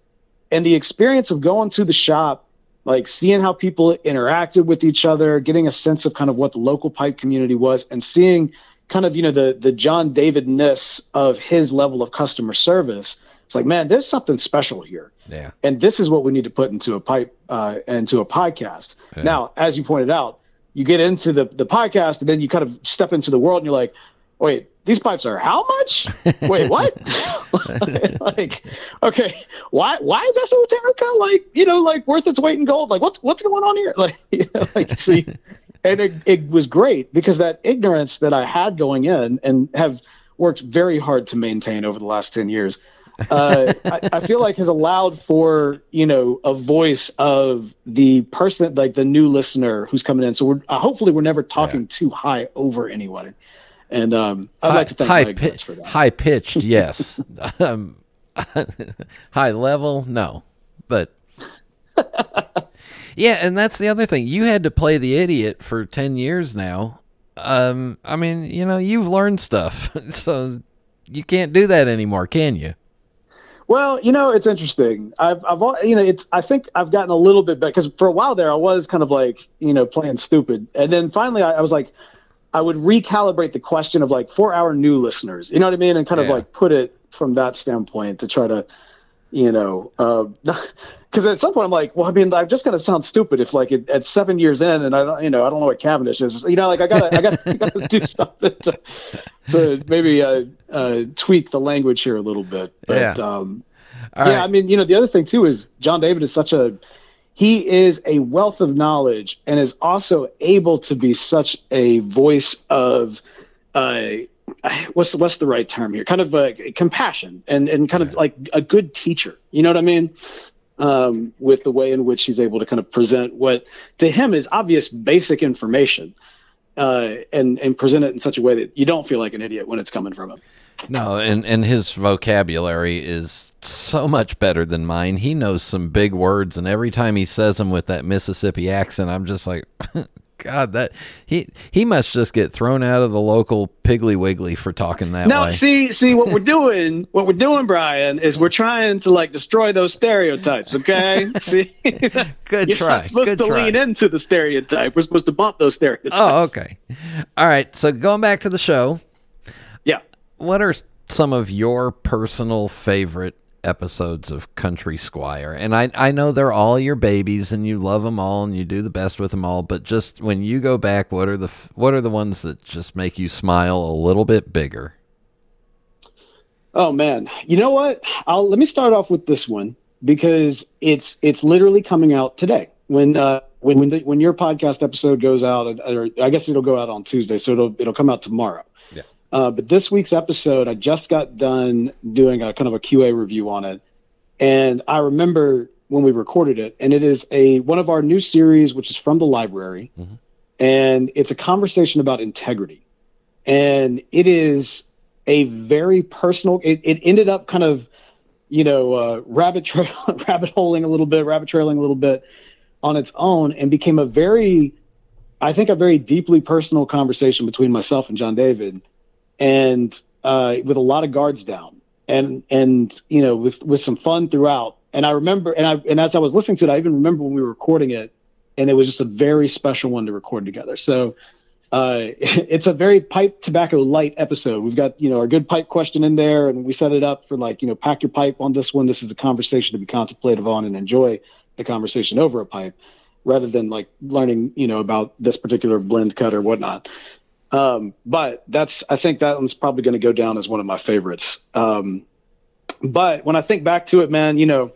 And the experience of going to the shop like seeing how people interacted with each other, getting a sense of kind of what the local pipe community was, and seeing kind of you know the the John David ness of his level of customer service. It's like, man, there's something special here, yeah, and this is what we need to put into a pipe uh, into a podcast. Now, as you pointed out, you get into the the podcast, and then you kind of step into the world, and you're like, wait, these pipes are how much? Wait, what? [LAUGHS] [LAUGHS] like, okay, why why is esoterica like you know like worth its weight in gold? Like, what's what's going on here? [LAUGHS] Like, you know, like see, and it, it was great because that ignorance that I had going in and have worked very hard to maintain over the last ten years. uh, I, I feel like has allowed for you know a voice of the person like the new listener who's coming in. So we're uh, hopefully we're never talking too high over anyone. And um, I'd like to thank high, Mike pi- for that. high pitched, [LAUGHS] yes. um, [LAUGHS] high level, no. But [LAUGHS] yeah, and that's the other thing. You had to play the idiot for ten years now. Um, I mean, you know, you've learned stuff, [LAUGHS] so you can't do that anymore, can you? Well, you know, it's interesting. I've, I've, you know, it's. I think I've gotten a little bit better because for a while there, I was kind of like, you know, playing stupid, and then finally, I, I was like, I would recalibrate the question of like for our new listeners, you know what I mean, and kind of like put it from that standpoint to try to, you know, [LAUGHS] because at some point I'm like, well, I mean, I'm just gonna sound stupid if like it, at seven years in, and I don't, you know, I don't know what Cavendish is, you know, like I gotta, I gotta, I gotta do [LAUGHS] something to, to maybe uh, uh, tweak the language here a little bit, but. Yeah. Um, yeah, right. I mean, you know, the other thing too is John David is such a he is a wealth of knowledge and is also able to be such a voice of uh, [SIGHS] what's what's the right term here? Kind of uh, compassion and and kind of like a good teacher. You know what I mean? Um, with the way in which he's able to kind of present what to him is obvious basic information, uh, and and present it in such a way that you don't feel like an idiot when it's coming from him. No, and and his vocabulary is so much better than mine. He knows some big words, and every time he says them with that Mississippi accent, I'm just like, [LAUGHS] God, that he he must just get thrown out of the local Piggly Wiggly for talking that no, way. see, see what we're doing. [LAUGHS] What we're doing, Brian, is we're trying to like destroy those stereotypes. Okay, [LAUGHS] see, Good You're try. not supposed Good to try. lean into the stereotype. We're supposed to bump those stereotypes. Oh, okay. All right. So going back to the show, Yeah. what are some of your personal favorite episodes of Country Squire? And I I know they're all your babies and you love them all and you do the best with them all, but just when you go back, what are the what are the ones that just make you smile a little bit bigger? Oh man, you know what? I'll let me start off with this one because it's it's literally coming out today. When uh, when when, the, when your podcast episode goes out, or I guess it'll go out on Tuesday, so it'll it'll come out tomorrow. Uh, but this week's episode, I just got done doing a kind of a QA review on it, and I remember when we recorded it, and it is a one of our new series, which is from the library, and it's a conversation about integrity, and it is a very personal. It, it ended up kind of, you know, uh, rabbit trail, [LAUGHS] rabbit holing a little bit, rabbit trailing a little bit on its own, and became a very, I think, a very deeply personal conversation between myself and John David, and uh, with a lot of guards down, and and you know, with with some fun throughout. And I remember, and I and as I was listening to it, I even remember when we were recording it, and it was just a very special one to record together. So uh, [LAUGHS] it's a very pipe tobacco light episode. We've got you know our good pipe question in there, and we set it up for like you know pack your pipe on this one. This is a conversation to be contemplative on and enjoy the conversation over a pipe, rather than like learning you know about this particular blend cut or whatnot. Um, but that's I think that one's probably going to go down as one of my favorites. Um, but when I think back to it, man, you know,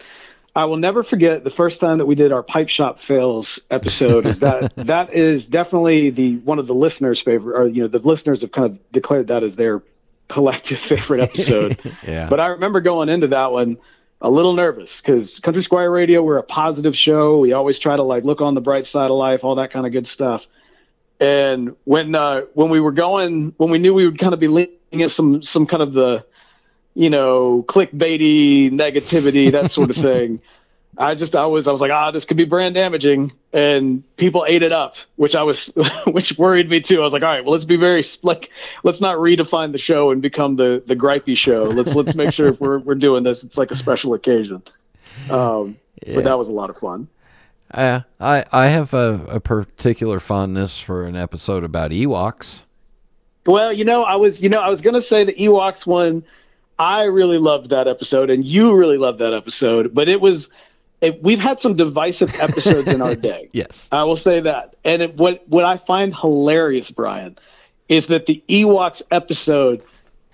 I will never forget the first time that we did our pipe shop fails episode. Is that [LAUGHS] that is definitely the one of the listeners' favorite, or you know, the listeners have kind of declared that as their collective favorite episode. [LAUGHS] Yeah. But I remember going into that one a little nervous because Country Squire Radio, we're a positive show. We always try to like look on the bright side of life, all that kind of good stuff. And when uh, when we were going, when we knew we would kind of be leaning in some some kind of the you know, clickbaity negativity, that sort of [LAUGHS] thing. I just, I was, I was like, ah, this could be brand damaging, and people ate it up, which I was, [LAUGHS] which worried me too. I was like, all right, well, let's be very like, let's not redefine the show and become the the gripey show. Let's let's make sure if we're we're doing this, it's like a special occasion. Um, Yeah. But that was a lot of fun. Uh, I I have a, a particular fondness for an episode about Ewoks. Well, you know, I was, you know, I was gonna say the Ewoks one. I really loved that episode, and you really loved that episode. But it was, it, we've had some divisive episodes in our [LAUGHS] day. Yes. I will say that. And it, what what I find hilarious, Brian, is that the Ewoks episode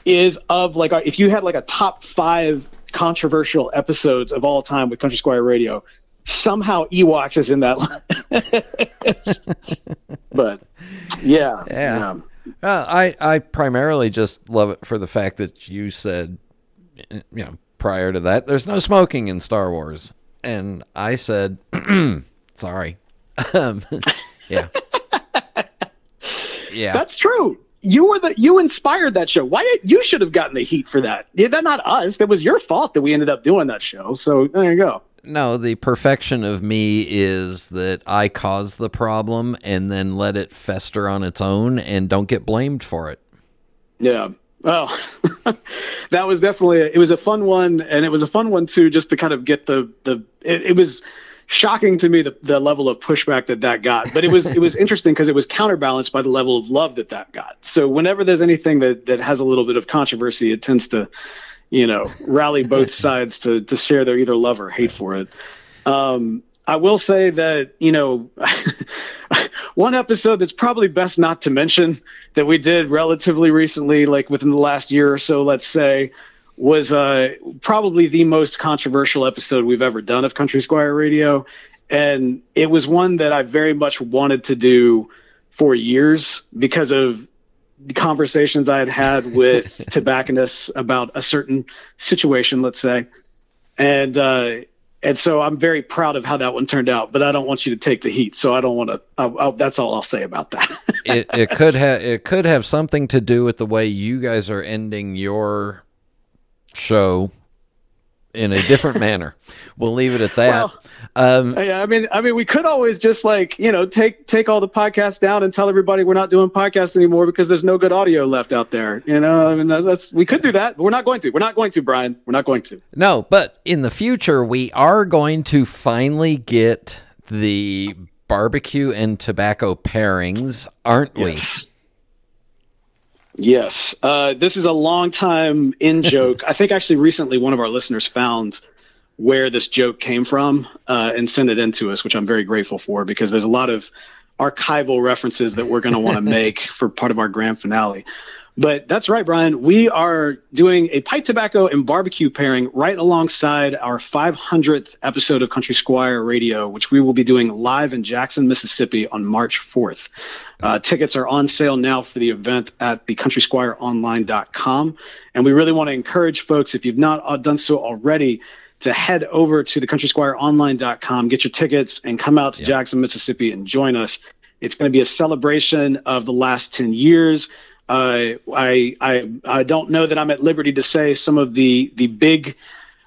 is of like if you had like a top five controversial episodes of all time with Country Squire Radio, somehow Ewoks is in that list. [LAUGHS] but yeah, Yeah. Uh, I I primarily just love it for the fact that you said, you know, prior to that, there's no smoking in Star Wars, and I said, [CLEARS THROAT] sorry, [LAUGHS] um, yeah, [LAUGHS] yeah. That's true. You were the you inspired that show. Why did you should have gotten the heat for that? Yeah, that not us. That was your fault that we ended up doing that show. So there you go. No, the perfection of me is that I cause the problem and then let it fester on its own and don't get blamed for it. Yeah. Well, [LAUGHS] that was definitely it was a fun one, and it was a fun one too, just to kind of get the the. It, it was shocking to me the, the level of pushback that that got, but it was it was interesting because it was counterbalanced by the level of love that that got. So whenever there's anything that that has a little bit of controversy, it tends to, you know, rally both [LAUGHS] sides to to share their either love or hate for it. Um, I will say that you know. [LAUGHS] one episode that's probably best not to mention that we did relatively recently, like within the last year or so, let's say, was uh, probably the most controversial episode we've ever done of Country Squire Radio. and it was one that I very much wanted to do for years because of conversations I had had with [LAUGHS] tobacconists about a certain situation, let's say, and uh, and so I'm very proud of how that one turned out. But I don't want you to take the heat, so I don't want to. that's all I'll say about that. [LAUGHS] it it could have it could have something to do with the way you guys are ending your show in a different [LAUGHS] manner. We'll leave it at that. Well, um, yeah, I mean, I mean, we could always just like you know take take all the podcasts down and tell everybody we're not doing podcasts anymore because there's no good audio left out there. You know, I mean, that's we could do that, but we're not going to. We're not going to, Brian. We're not going to. No, but in the future, we are going to finally get the barbecue and tobacco pairings, aren't yes. we? Yes. Uh, this is a long time in [LAUGHS] joke. I think actually recently one of our listeners found where this joke came from uh, and sent it in to us, which I'm very grateful for because there's a lot of archival references that we're going to want to make for part of our grand finale. But that's right, Brian. We are doing a pipe tobacco and barbecue pairing right alongside our 500th episode of Country Squire Radio, which we will be doing live in Jackson, Mississippi on March 4th. Uh, tickets are on sale now for the event at thecountrysquireonline.com. And we really want to encourage folks, if you've not uh, done so already, to head over to thecountrysquireonline.com, get your tickets, and come out to Jackson, Mississippi and join us. It's going to be a celebration of the last 10 years. I, I I don't know that I'm at liberty to say some of the the big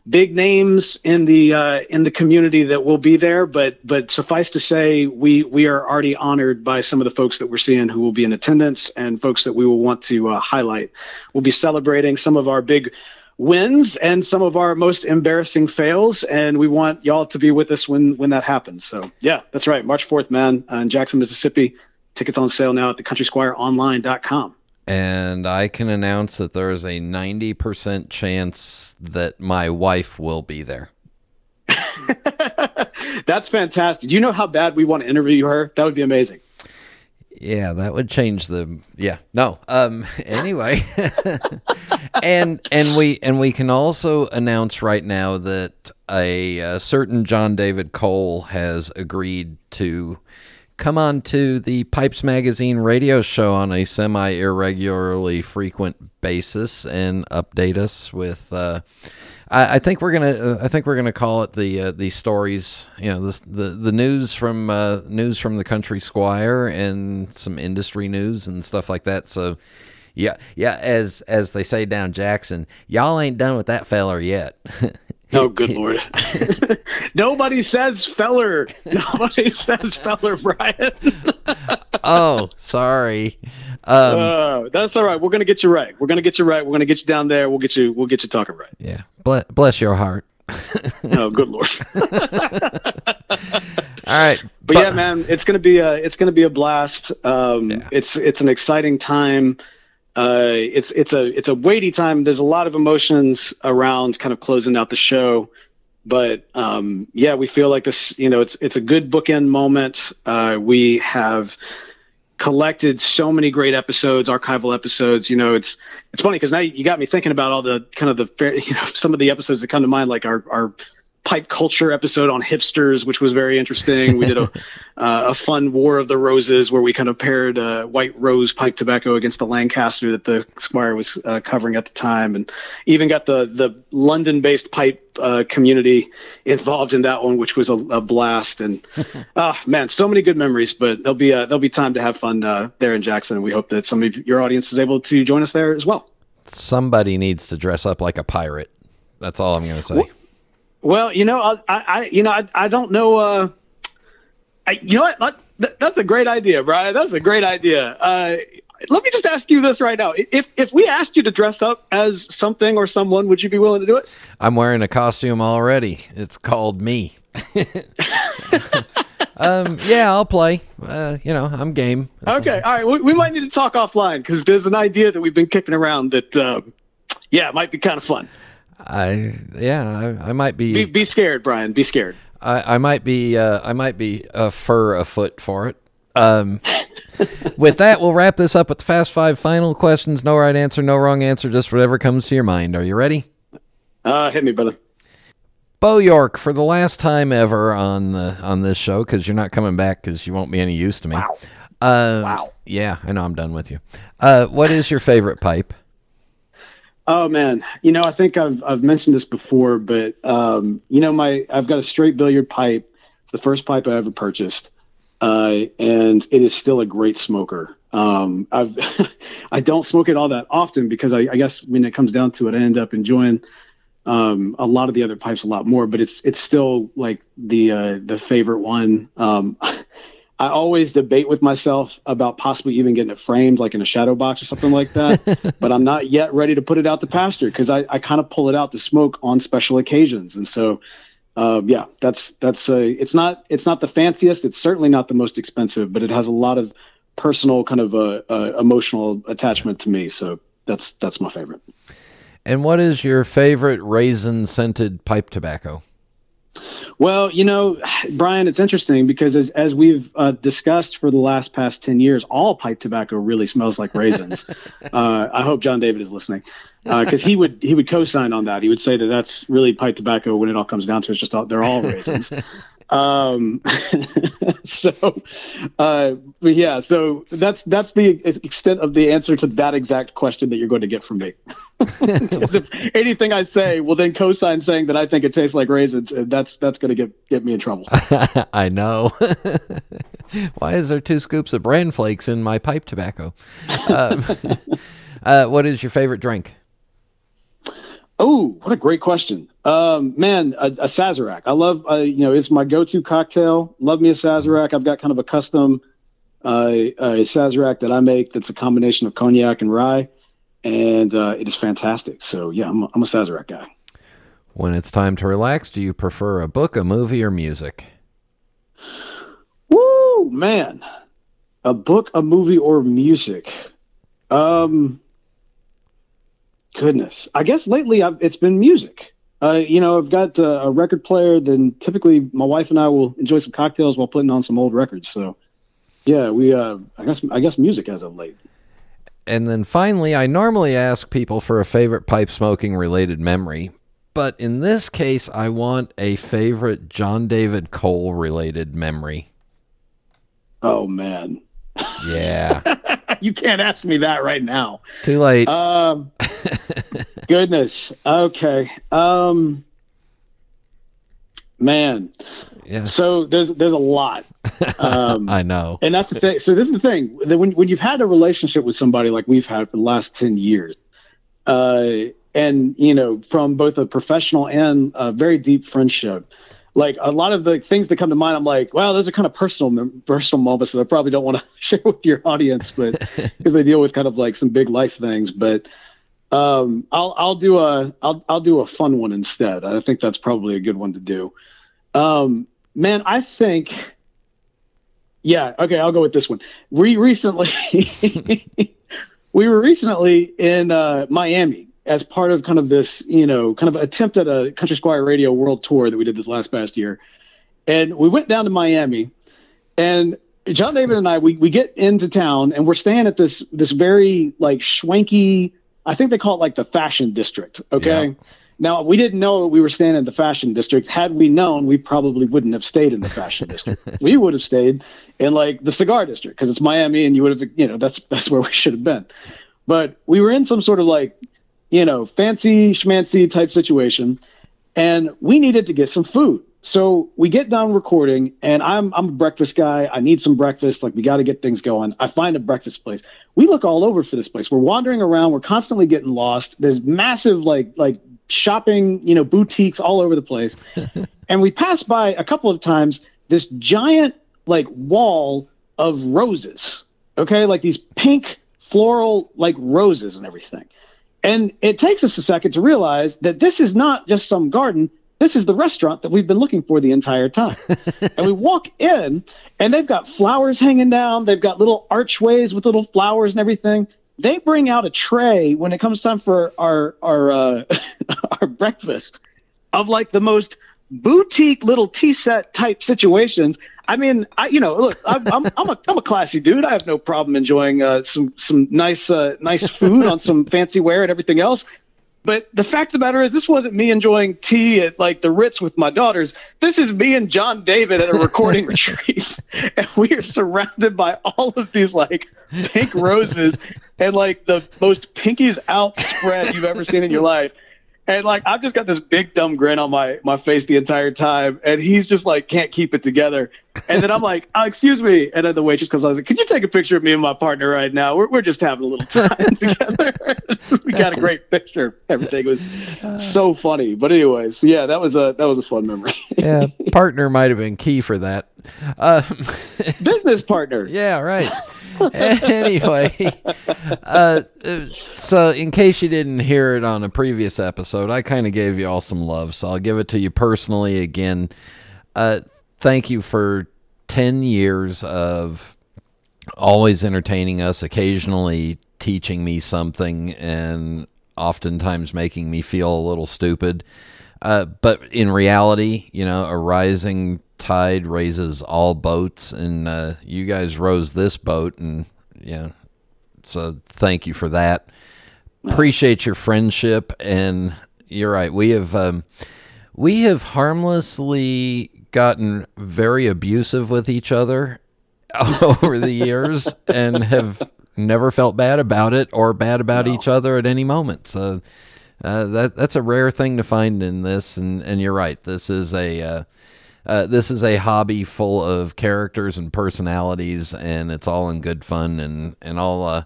big names in the uh, in the community that will be there, but but suffice to say, we we are already honored by some of the folks that we're seeing who will be in attendance and folks that we will want to uh, highlight. We'll be celebrating some of our big wins and some of our most embarrassing fails, and we want y'all to be with us when when that happens. So yeah, that's right, March fourth, man, uh, in Jackson, Mississippi. Tickets on sale now at thecountrysquireonline.com and I can announce that there is a 90% chance that my wife will be there. [LAUGHS] That's fantastic. Do you know how bad we want to interview her? That would be amazing. Yeah, that would change the yeah. No. Um [LAUGHS] anyway. [LAUGHS] and and we and we can also announce right now that a, a certain John David Cole has agreed to come on to the Pipes Magazine radio show on a semi irregularly frequent basis and update us with. Uh, I, I, think we're gonna. Uh, I think we're gonna call it the uh, the stories. You know, the the, the news from uh, news from the country squire and some industry news and stuff like that. So. Yeah, yeah. As as they say down Jackson, y'all ain't done with that feller yet. [LAUGHS] Oh, good lord! [LAUGHS] Nobody says feller. [LAUGHS] Nobody says feller, Brian. [LAUGHS] oh, sorry. Um, uh, that's all right. We're gonna get you right. We're gonna get you right. We're gonna get you down there. We'll get you. We'll get you talking right. Yeah. Bless, bless your heart. oh, good lord. all right. But, but, yeah, man, it's gonna be a it's gonna be a blast. Um, yeah. It's it's an exciting time uh, it's it's a it's a weighty time. There's a lot of emotions around kind of closing out the show, but um, yeah, we feel like this. You know, it's it's a good bookend moment. Uh, we have collected so many great episodes, archival episodes. You know, it's it's funny because now you got me thinking about all the kind of the [LAUGHS] you know some of the episodes that come to mind, like our our pipe culture episode on hipsters, which was very interesting. We did a [LAUGHS] uh, a fun War of the Roses where we kind of paired uh, White Rose pipe tobacco against the Lancaster that the Squire was uh, covering at the time, and even got the the London based pipe uh, community involved in that one, which was a, a blast. And [LAUGHS] ah, man, so many good memories. But there'll be uh, there'll be time to have fun uh, there in Jackson. And we hope that some of your audience is able to join us there as well. Somebody needs to dress up like a pirate. That's all I'm going to say. Well, well, you know, I, I you know, I, I don't know. Uh, I, you know what? that's a great idea, Brian. That's a great idea. Uh, let me just ask you this right now: if if we asked you to dress up as something or someone, would you be willing to do it? I'm wearing a costume already. It's called me. [LAUGHS] um, yeah, I'll play. Uh, you know, I'm game. Okay, all right. We, we might need to talk offline because there's an idea that we've been kicking around that, uh, yeah, it might be kind of fun. I yeah, I, I might be, be, be scared, Brian. Be scared. I, I might be uh, I might be a fur afoot for it. Um, [LAUGHS] with that, we'll wrap this up with the fast five final questions. No right answer, no wrong answer, just whatever comes to your mind. Are you ready? Uh, hit me, brother. Beau York, for the last time ever on the on this show, because you're not coming back because you won't be any use to me. Wow. Uh, wow. Yeah, I know I'm done with you. Uh, what is your favorite pipe? Oh man, you know I think I've I've mentioned this before, but um, you know my I've got a straight billiard pipe. It's the first pipe I ever purchased, uh, and it is still a great smoker. Um, I've [LAUGHS] I don't smoke it all that often because I, I, guess when it comes down to it, I end up enjoying um, a lot of the other pipes a lot more. But it's it's still like the uh, the favorite one. Um, [LAUGHS] always debate with myself about possibly even getting it framed, like in a shadow box or something like that. [LAUGHS] but I'm not yet ready to put it out to pasture because I, I kind of pull it out to smoke on special occasions. And so, uh, yeah, that's that's a. It's not it's not the fanciest. It's certainly not the most expensive, but it has a lot of personal kind of a, a emotional attachment to me. So that's that's my favorite. And what is your favorite raisin scented pipe tobacco? Well, you know, Brian, it's interesting because as, as we've uh, discussed for the last past 10 years, all pipe tobacco really smells like raisins. [LAUGHS] uh, I hope John David is listening because uh, he would he would co-sign on that. He would say that that's really pipe tobacco when it all comes down to it. It's just all, they're all raisins. [LAUGHS] um, [LAUGHS] so, uh, but yeah, so that's that's the extent of the answer to that exact question that you're going to get from me. [LAUGHS] Because if anything I say will then co-sign saying that I think it tastes like raisins, that's that's going to get get me in trouble. [LAUGHS] I know. Why is there two scoops of bran flakes in my pipe tobacco? Um, uh, what is your favorite drink? Oh, what a great question. Um, man, a, a Sazerac. I love, uh, you know, it's my go-to cocktail. Love me a Sazerac. I've got kind of a custom uh, a Sazerac that I make that's a combination of cognac and rye, and uh, it is fantastic. So yeah, I'm a, I'm a Sazerac guy. When it's time to relax, do you prefer a book, a movie, or music? Woo, man, a book, a movie, or music. Um, Goodness, I guess lately I've, it's been music. Uh, you know, I've got uh, a record player. Then typically my wife and I will enjoy some cocktails while putting on some old records. So, yeah, we. Uh, I guess I guess music as of late. And then finally, I normally ask people for a favorite pipe smoking related memory, but in this case, I want a favorite John David Cole related memory. Oh man. Yeah. [LAUGHS] you can't ask me that right now. Too late. Um, [LAUGHS] goodness. Okay. Um, man. Yeah. So there's there's a lot. Um, [LAUGHS] I know. And that's the thing. So this is the thing. That when when you've had a relationship with somebody like we've had for the last ten years, uh, and you know from both a professional and a very deep friendship like a lot of the things that come to mind, I'm like, wow, those are kind of personal, personal moments that I probably don't want to [LAUGHS] share with your audience, but because they deal with kind of like some big life things. But um, I'll I'll do a I'll I'll do a fun one instead. I think that's probably a good one to do. Um, man, I think, yeah, okay, I'll go with this one. We recently [LAUGHS] we were recently in uh, Miami as part of kind of this, you know, kind of attempt at a Country Squire Radio World Tour that we did this last past year. And we went down to Miami, and John David and I, we, we get into town, and we're staying at this this very like schwanky. I think they call it like the fashion district. Okay. Yeah. Now we didn't know we were staying in the fashion district. Had we known, we probably wouldn't have stayed in the fashion district. [LAUGHS] we would have stayed in like the cigar district because it's Miami, and you would have, you know, that's that's where we should have been. But we were in some sort of like you know, fancy schmancy type situation. And we needed to get some food. So we get done recording, and I'm I'm a breakfast guy. I need some breakfast. Like we got to get things going. I find a breakfast place. We look all over for this place. We're wandering around. We're constantly getting lost. There's massive like like shopping, you know, boutiques all over the place. [LAUGHS] and we pass by a couple of times this giant like wall of roses. Okay, like these pink floral like roses and everything. And it takes us a second to realize that this is not just some garden. This is the restaurant that we've been looking for the entire time. [LAUGHS] and we walk in, and they've got flowers hanging down. They've got little archways with little flowers and everything. They bring out a tray when it comes time for our our uh, [LAUGHS] our breakfast of like the most boutique little tea set type situations I mean, I, you know, look, I'm, I'm, I'm, a, I'm a classy dude. I have no problem enjoying uh, some, some nice, uh, nice food on some fancy wear and everything else. But the fact of the matter is, this wasn't me enjoying tea at like the Ritz with my daughters. This is me and John David at a recording [LAUGHS] retreat, and we are surrounded by all of these like pink roses and like the most pinkies out spread you've ever seen in your life. And like I've just got this big dumb grin on my my face the entire time, and he's just like can't keep it together. And then I'm [LAUGHS] like, oh, "Excuse me," and then the waitress comes. I was like, "Could you take a picture of me and my partner right now? We're we're just having a little time [LAUGHS] together. [LAUGHS] we got a great picture. Everything was so funny." But anyways, yeah, that was a that was a fun memory. yeah, partner might have been key for that. Uh, Business partner. yeah, right. [LAUGHS] anyway, uh, so in case you didn't hear it on a previous episode, I kind of gave you all some love, so I'll give it to you personally again. Uh, thank you for 10 years of always entertaining us, occasionally teaching me something, and oftentimes making me feel a little stupid. Uh, but in reality, you know, a rising tide raises all boats, and uh, you guys rose this boat, and yeah, so thank you for that. Appreciate your friendship, and you're right. We have um, we have harmlessly gotten very abusive with each other [LAUGHS] over the years, [LAUGHS] and have never felt bad about it or bad about each other at any moment. So. Uh, that that's a rare thing to find in this, and, and you're right. This is a uh, uh, this is a hobby full of characters and personalities, and it's all in good fun. And and I'll uh,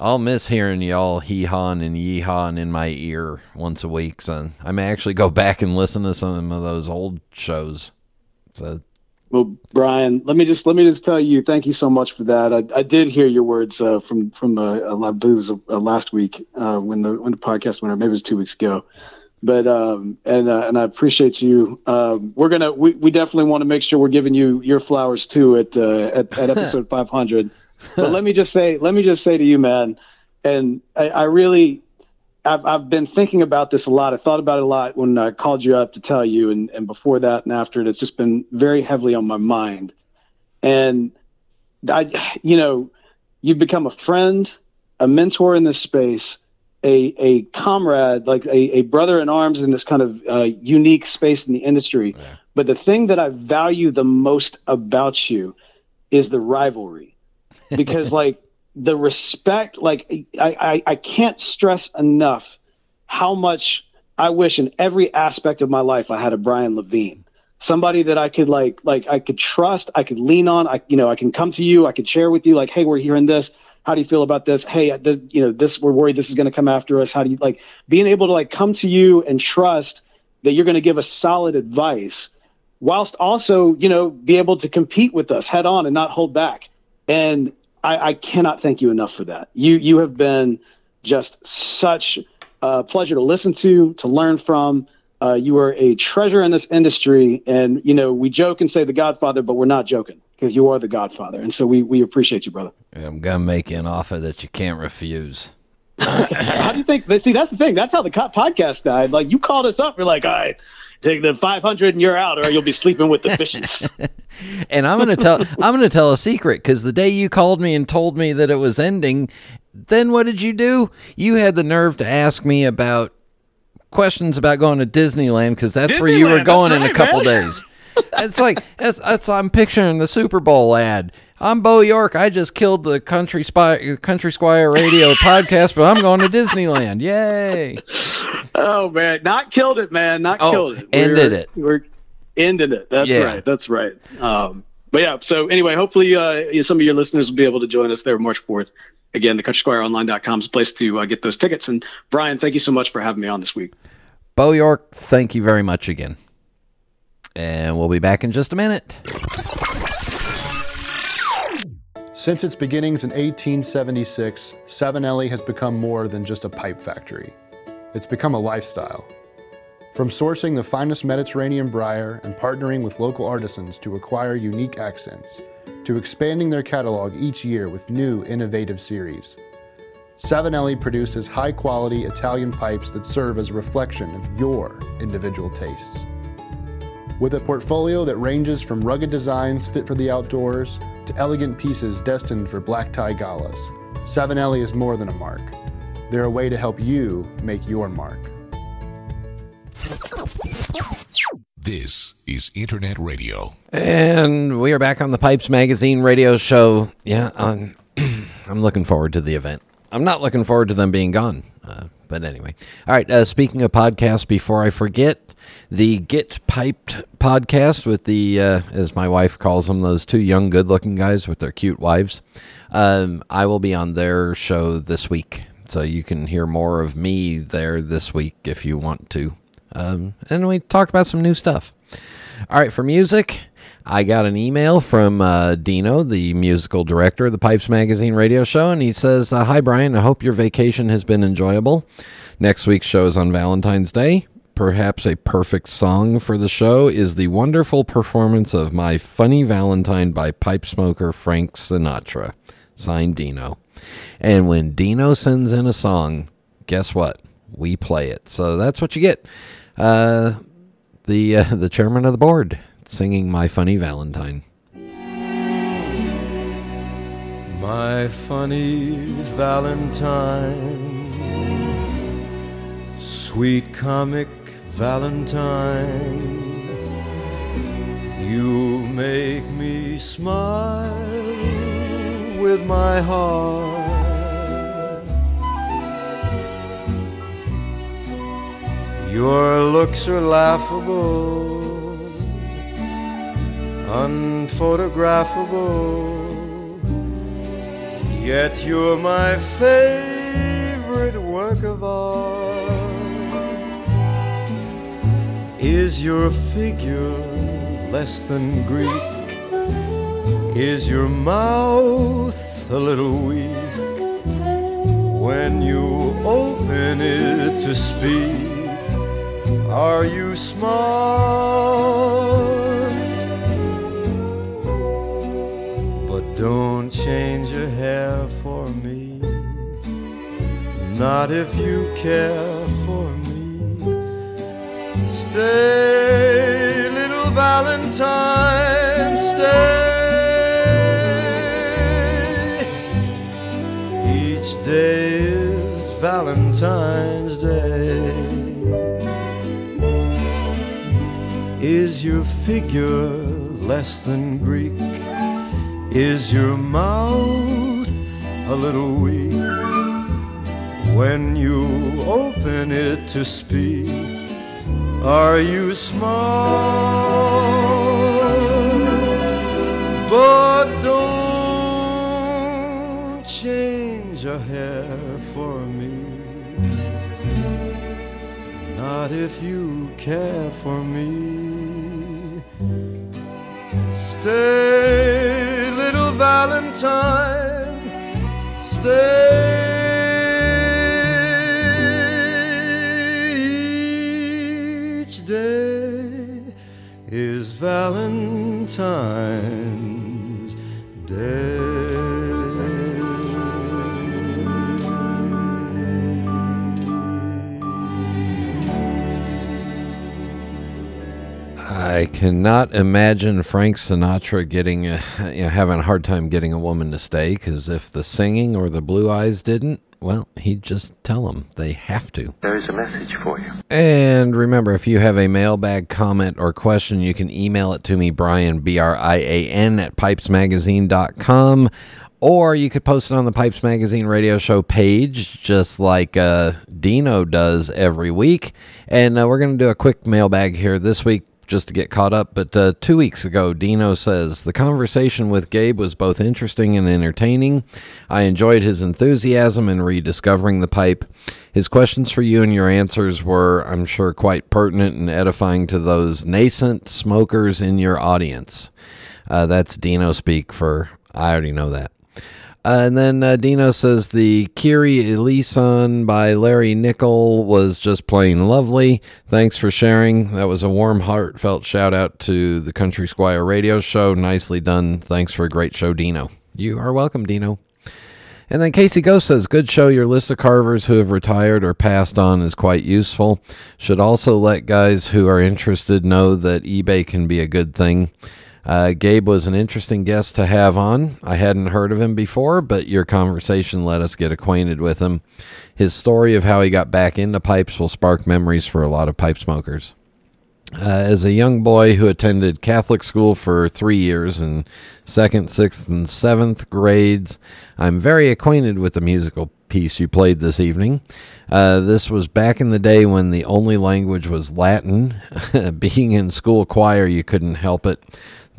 I'll miss hearing y'all hee hawing and yee hawing in my ear once a week. So I may actually go back and listen to some of those old shows. So Well, Brian, let me just let me just tell you, thank you so much for that. I, I did hear your words uh, from from uh, it was, uh, last week uh, when the when the podcast went out. Maybe it was two weeks ago. But um, and uh, and I appreciate you. Um, we're gonna we, we definitely want to make sure we're giving you your flowers too at uh, at, at episode [LAUGHS] 500. But let me just say, let me just say to you, man, and I, I really I've, I've been thinking about this a lot. I thought about it a lot when I called you up to tell you, and, and before that and after it, it's just been very heavily on my mind. And I, you know, you've become a friend, a mentor in this space, a, a comrade, like a, a brother in arms in this kind of uh, unique space in the industry. But the thing that I value the most about you is the rivalry, [LAUGHS] because like the respect, like I, I, I can't stress enough how much I wish in every aspect of my life I had a Brian Levine. Somebody that I could like, like I could trust, I could lean on. I, you know, I can come to you, I could share with you, like, hey, we're hearing this. How do you feel about this? Hey, the, you know, this we're worried this is going to come after us. How do you like being able to like come to you and trust that you're going to give us solid advice, whilst also, you know, be able to compete with us head on and not hold back. And I, I cannot thank you enough for that. You you have been just such a pleasure to listen to, to learn from. Uh, you are a treasure in this industry, and you know we joke and say the Godfather, but we're not joking because you are the Godfather, and so we we appreciate you, brother. I'm gonna make you an offer that you can't refuse. [LAUGHS] how do you think? They see, that's the thing. That's how the podcast died. Like you called us up, you're like, all right, take the 500 and you're out, or you'll be sleeping with the fishes. [LAUGHS] And I'm gonna tell I'm gonna tell a secret because the day you called me and told me that it was ending, then what did you do? You had the nerve to ask me about questions about going to Disneyland because that's where you were Disneyland, going in a couple man. days. It's like that's, that's I'm picturing the Super Bowl ad. I'm Beau York. I just killed the Country Spy Country Squire Radio [LAUGHS] podcast, but I'm going to Disneyland. Yay! oh man, not killed it, man. Not Oh, killed it. ended We're- it. We're ended it. That's Yeah. right. That's right. Um, but yeah. So anyway, hopefully uh, some of your listeners will be able to join us there March 4th. Again, the countrysquireonline.com is a place to uh, get those tickets. And Brian, thank you so much for having me on this week. Beau York, thank you very much again. And we'll be back in just a minute. Since its beginnings in 1876, Savinelli has become more than just a pipe factory. It's become a lifestyle. From sourcing the finest Mediterranean briar and partnering with local artisans to acquire unique accents, to expanding their catalog each year with new, innovative series. Savinelli produces high quality Italian pipes that serve as a reflection of your individual tastes. With a portfolio that ranges from rugged designs fit for the outdoors to elegant pieces destined for black tie galas, Savinelli is more than a mark. They're a way to help you make your mark. This is Internet Radio. And we are back on the Pipes Magazine radio show. Yeah, I'm, [CLEARS THROAT] I'm looking forward to the event. I'm not looking forward to them being gone. Uh, but anyway. All right. Uh, speaking of podcasts, before I forget, the Get Piped podcast with the, uh, as my wife calls them, those two young, good looking guys with their cute wives. Um, I will be on their show this week. So you can hear more of me there this week if you want to. Um, and we talked about some new stuff. All right, for music, I got an email from uh, Dino, the musical director of the Pipes Magazine radio show, and he says, uh, Hi, Brian. I hope your vacation has been enjoyable. Next week's show is on Valentine's Day. Perhaps a perfect song for the show is the wonderful performance of My Funny Valentine by pipe smoker Frank Sinatra. Signed Dino. And when Dino sends in a song, guess what? We play it. So that's what you get. Uh, the uh, the chairman of the board singing "My Funny Valentine." My funny Valentine, sweet comic Valentine, you make me smile with my heart. Your looks are laughable, unphotographable, yet you're my favorite work of art. Is your figure less than Greek? Is your mouth a little weak when you open it to speak? Are you smart? But don't change your hair for me. Not if you care. Stay, little Valentine, stay. Each day is Valentine's Day. Is your figure less than Greek? Is your mouth a little weak when you open it to speak? Are you smart? But don't change a hair for me. Not if you care for me. Stay, little Valentine, stay. Valentine's I cannot imagine Frank Sinatra getting a, you know, having a hard time getting a woman to stay because if the singing or the blue eyes didn't, well, he'd just tell them they have to. There's a message for you. And remember, if you have a mailbag comment or question, you can email it to me, Brian, B R I A N, at pipesmagazine.com. Or you could post it on the Pipes Magazine radio show page, just like uh, Dino does every week. And uh, we're going to do a quick mailbag here this week just to get caught up. But uh, two weeks ago, Dino says the conversation with Gabe was both interesting and entertaining. I enjoyed his enthusiasm in rediscovering the pipe. His questions for you and your answers were, I'm sure, quite pertinent and edifying to those nascent smokers in your audience. Uh, that's Dino speak for, I already know that. Uh, and then uh, Dino says the Kyrie Eleison by Larry Nickel was just plain lovely. Thanks for sharing. That was a warm, heartfelt shout out to the Country Squire radio show. Nicely done. Thanks for a great show, Dino. You are welcome, Dino. And then Casey Ghost says, Good show. Your list of carvers who have retired or passed on is quite useful. Should also let guys who are interested know that eBay can be a good thing. Uh, Gabe was an interesting guest to have on. I hadn't heard of him before, but your conversation let us get acquainted with him. His story of how he got back into pipes will spark memories for a lot of pipe smokers. Uh, as a young boy who attended Catholic school for three years in second, sixth, and seventh grades, I'm very acquainted with the musical piece you played this evening. Uh, this was back in the day when the only language was Latin. [LAUGHS] Being in school choir, you couldn't help it.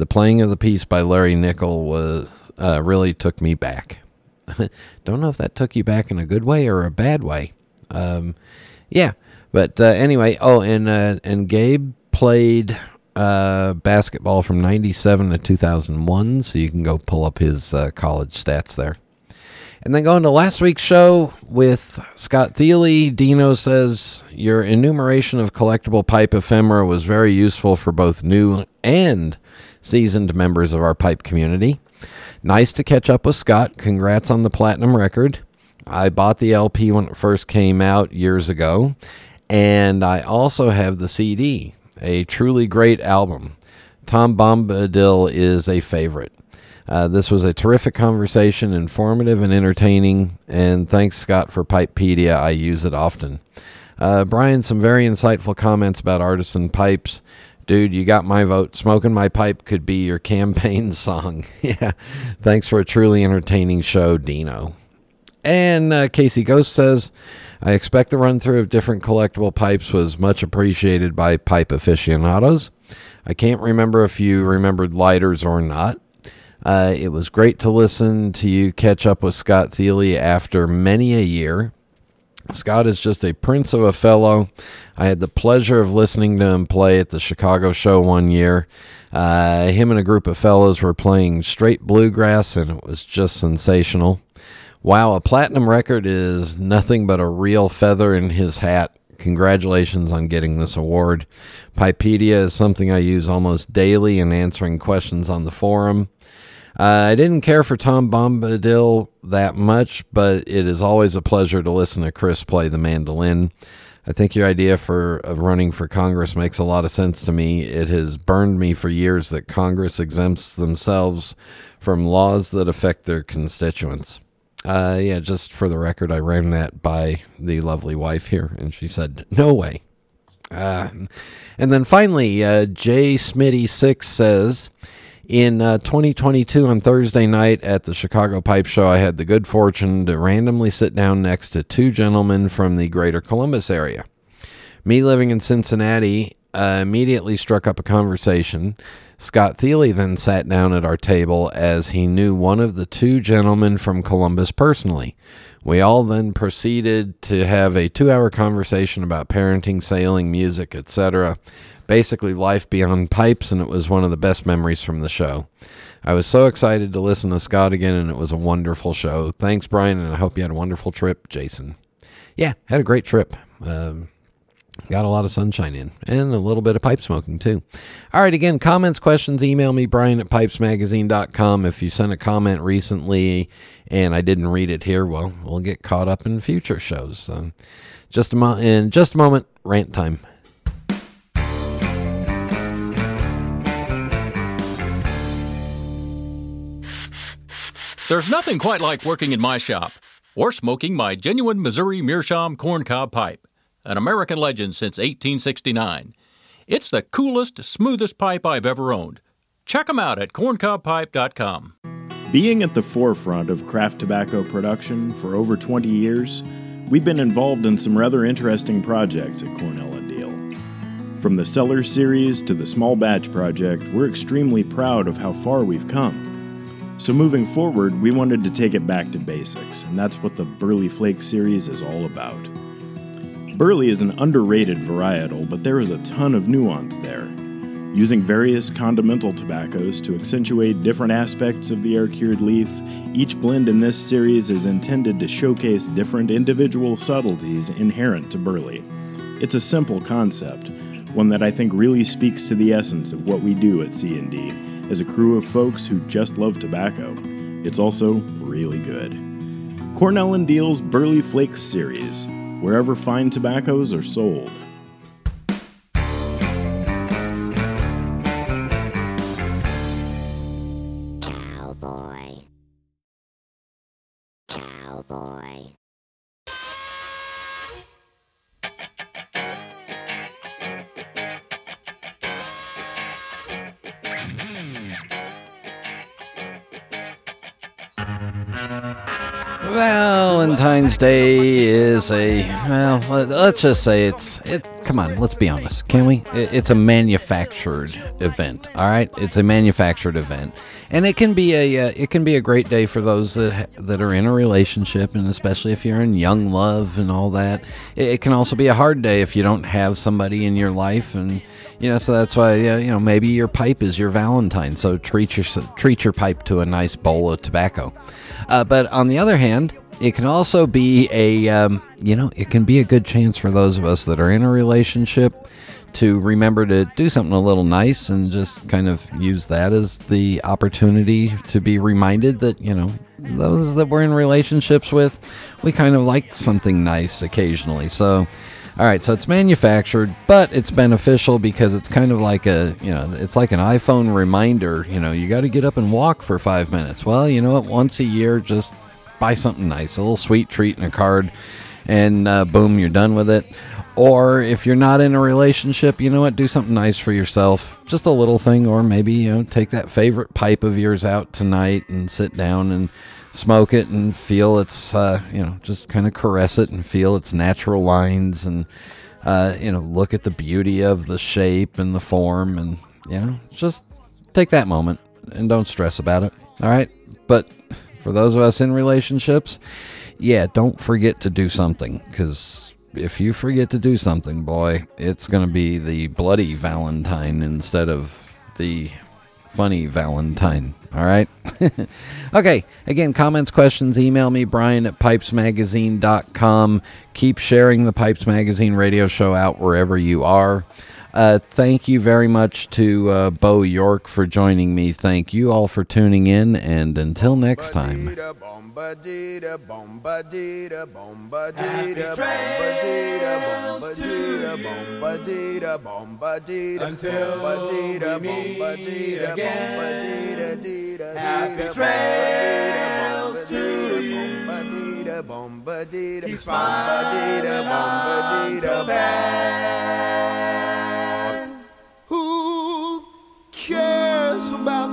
The playing of the piece by Larry Nickel was uh, really took me back. [LAUGHS] Don't know if that took you back in a good way or a bad way. Um, yeah, but uh, anyway. Oh, and uh, and Gabe played uh, basketball from 97 to 2001, so you can go pull up his uh, college stats there. And then going to last week's show with Scott Thile, Dino says your enumeration of collectible pipe ephemera was very useful for both new and seasoned members of our pipe community. Nice to catch up with Scott. Congrats on the platinum record. I bought the LP when it first came out years ago, and I also have the CD a truly great album. Tom Bombadil is a favorite. Uh, this was a terrific conversation, informative and entertaining, and thanks, Scott, for Pipedia. I use it often. Uh, Brian, some very insightful comments about artisan pipes. Dude, you got my vote. Smoking My Pipe could be your [LAUGHS] campaign song. [LAUGHS] yeah. Thanks for a truly entertaining show, Dino. And uh, Casey Ghost says, I expect the run through of different collectible pipes was much appreciated by pipe aficionados. I can't remember if you remembered lighters or not. Uh, it was great to listen to you catch up with Scott Thile after many a year. Scott is just a prince of a fellow. I had the pleasure of listening to him play at the Chicago show one year. Uh, him and a group of fellows were playing straight bluegrass, and it was just sensational. Wow, a platinum record is nothing but a real feather in his hat. Congratulations on getting this award. Pipedia is something I use almost daily in answering questions on the forum. Uh, I didn't care for Tom Bombadil that much, but it is always a pleasure to listen to Chris play the mandolin. I think your idea for of running for Congress makes a lot of sense to me. It has burned me for years that Congress exempts themselves from laws that affect their constituents. Uh, yeah, just for the record, I ran that by the lovely wife here, and she said, no way. Uh, and then finally, uh, J. Smitty6 says, in uh, 2022 on Thursday night at the Chicago Pipe Show, I had the good fortune to randomly sit down next to two gentlemen from the greater Columbus area. Me living in Cincinnati uh, immediately struck up a conversation. Scott Thile then sat down at our table as he knew one of the two gentlemen from Columbus personally. We all then proceeded to have a two hour conversation about parenting, sailing, music, etc. Basically, life beyond pipes, and it was one of the best memories from the show. I was so excited to listen to Scott again, and it was a wonderful show. Thanks, Brian, and I hope you had a wonderful trip, Jason. Yeah, had a great trip. Um, Got a lot of sunshine in and a little bit of pipe smoking too. All right, again, comments, questions, email me, Brian at pipesmagazine.com. If you sent a comment recently and I didn't read it here, well, we'll get caught up in future shows. So just a mo- in just a moment, rant time. There's nothing quite like working in my shop or smoking my genuine Missouri Meerschaum corncob pipe an American legend since 1869. It's the coolest, smoothest pipe I've ever owned. Check them out at corncobpipe.com. Being at the forefront of craft tobacco production for over 20 years, we've been involved in some rather interesting projects at Cornell and Deal. From the Cellar Series to the Small Batch Project, we're extremely proud of how far we've come. So, moving forward, we wanted to take it back to basics, and that's what the Burley Flake series is all about. Burley is an underrated varietal, but there is a ton of nuance there. Using various condimental tobaccos to accentuate different aspects of the air cured leaf, each blend in this series is intended to showcase different individual subtleties inherent to Burley. It's a simple concept, one that I think really speaks to the essence of what we do at C&D as a crew of folks who just love tobacco. It's also really good. Cornell and Deal's Burley Flakes series, wherever fine tobaccos are sold. Day is a well. let- Let's just say it's it. Come on, let's be honest, can we? It- It's a manufactured event. All right, it's a manufactured event, and it can be a uh, it can be a great day for those that that are in a relationship, and especially if you're in young love and all that. It, it can also be a hard day if you don't have somebody in your life, and you know, so that's why uh, you know maybe your pipe is your Valentine. So treat your treat your pipe to a nice bowl of tobacco. Uh, but on the other hand, it can also be a um, you know it can be a good chance for those of us that are in a relationship to remember to do something a little nice and just kind of use that as the opportunity to be reminded that you know those that we're in relationships with we kind of like something nice occasionally so all right, so it's manufactured, but it's beneficial because it's kind of like a, you know, it's like an iPhone reminder. You know, you got to get up and walk for five minutes. Well, you know what? Once a year, just buy something nice, a little sweet treat and a card, and uh, boom, you're done with it. Or if you're not in a relationship, you know what? Do something nice for yourself, just a little thing, or maybe you know, take that favorite pipe of yours out tonight and sit down and smoke it and feel its, uh, you know, just kind of caress it and feel its natural lines and, uh, you know, look at the beauty of the shape and the form and, you know, just take that moment and don't stress about it. All right. But for those of us in relationships, yeah, don't forget to do something because if you forget to do something, boy, it's going to be the bloody Valentine instead of the funny Valentine. All right. [LAUGHS] okay. Again, comments, questions, email me, Brian at pipesmagazine.com. Keep sharing the Pipes Magazine radio show out wherever you are. Uh, thank you very much to uh, Beau York for joining me. Thank you all for tuning in, and until next time. Until we meet again.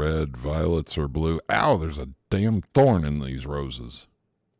Red, violets are blue. Ow, there's a damn thorn in these roses.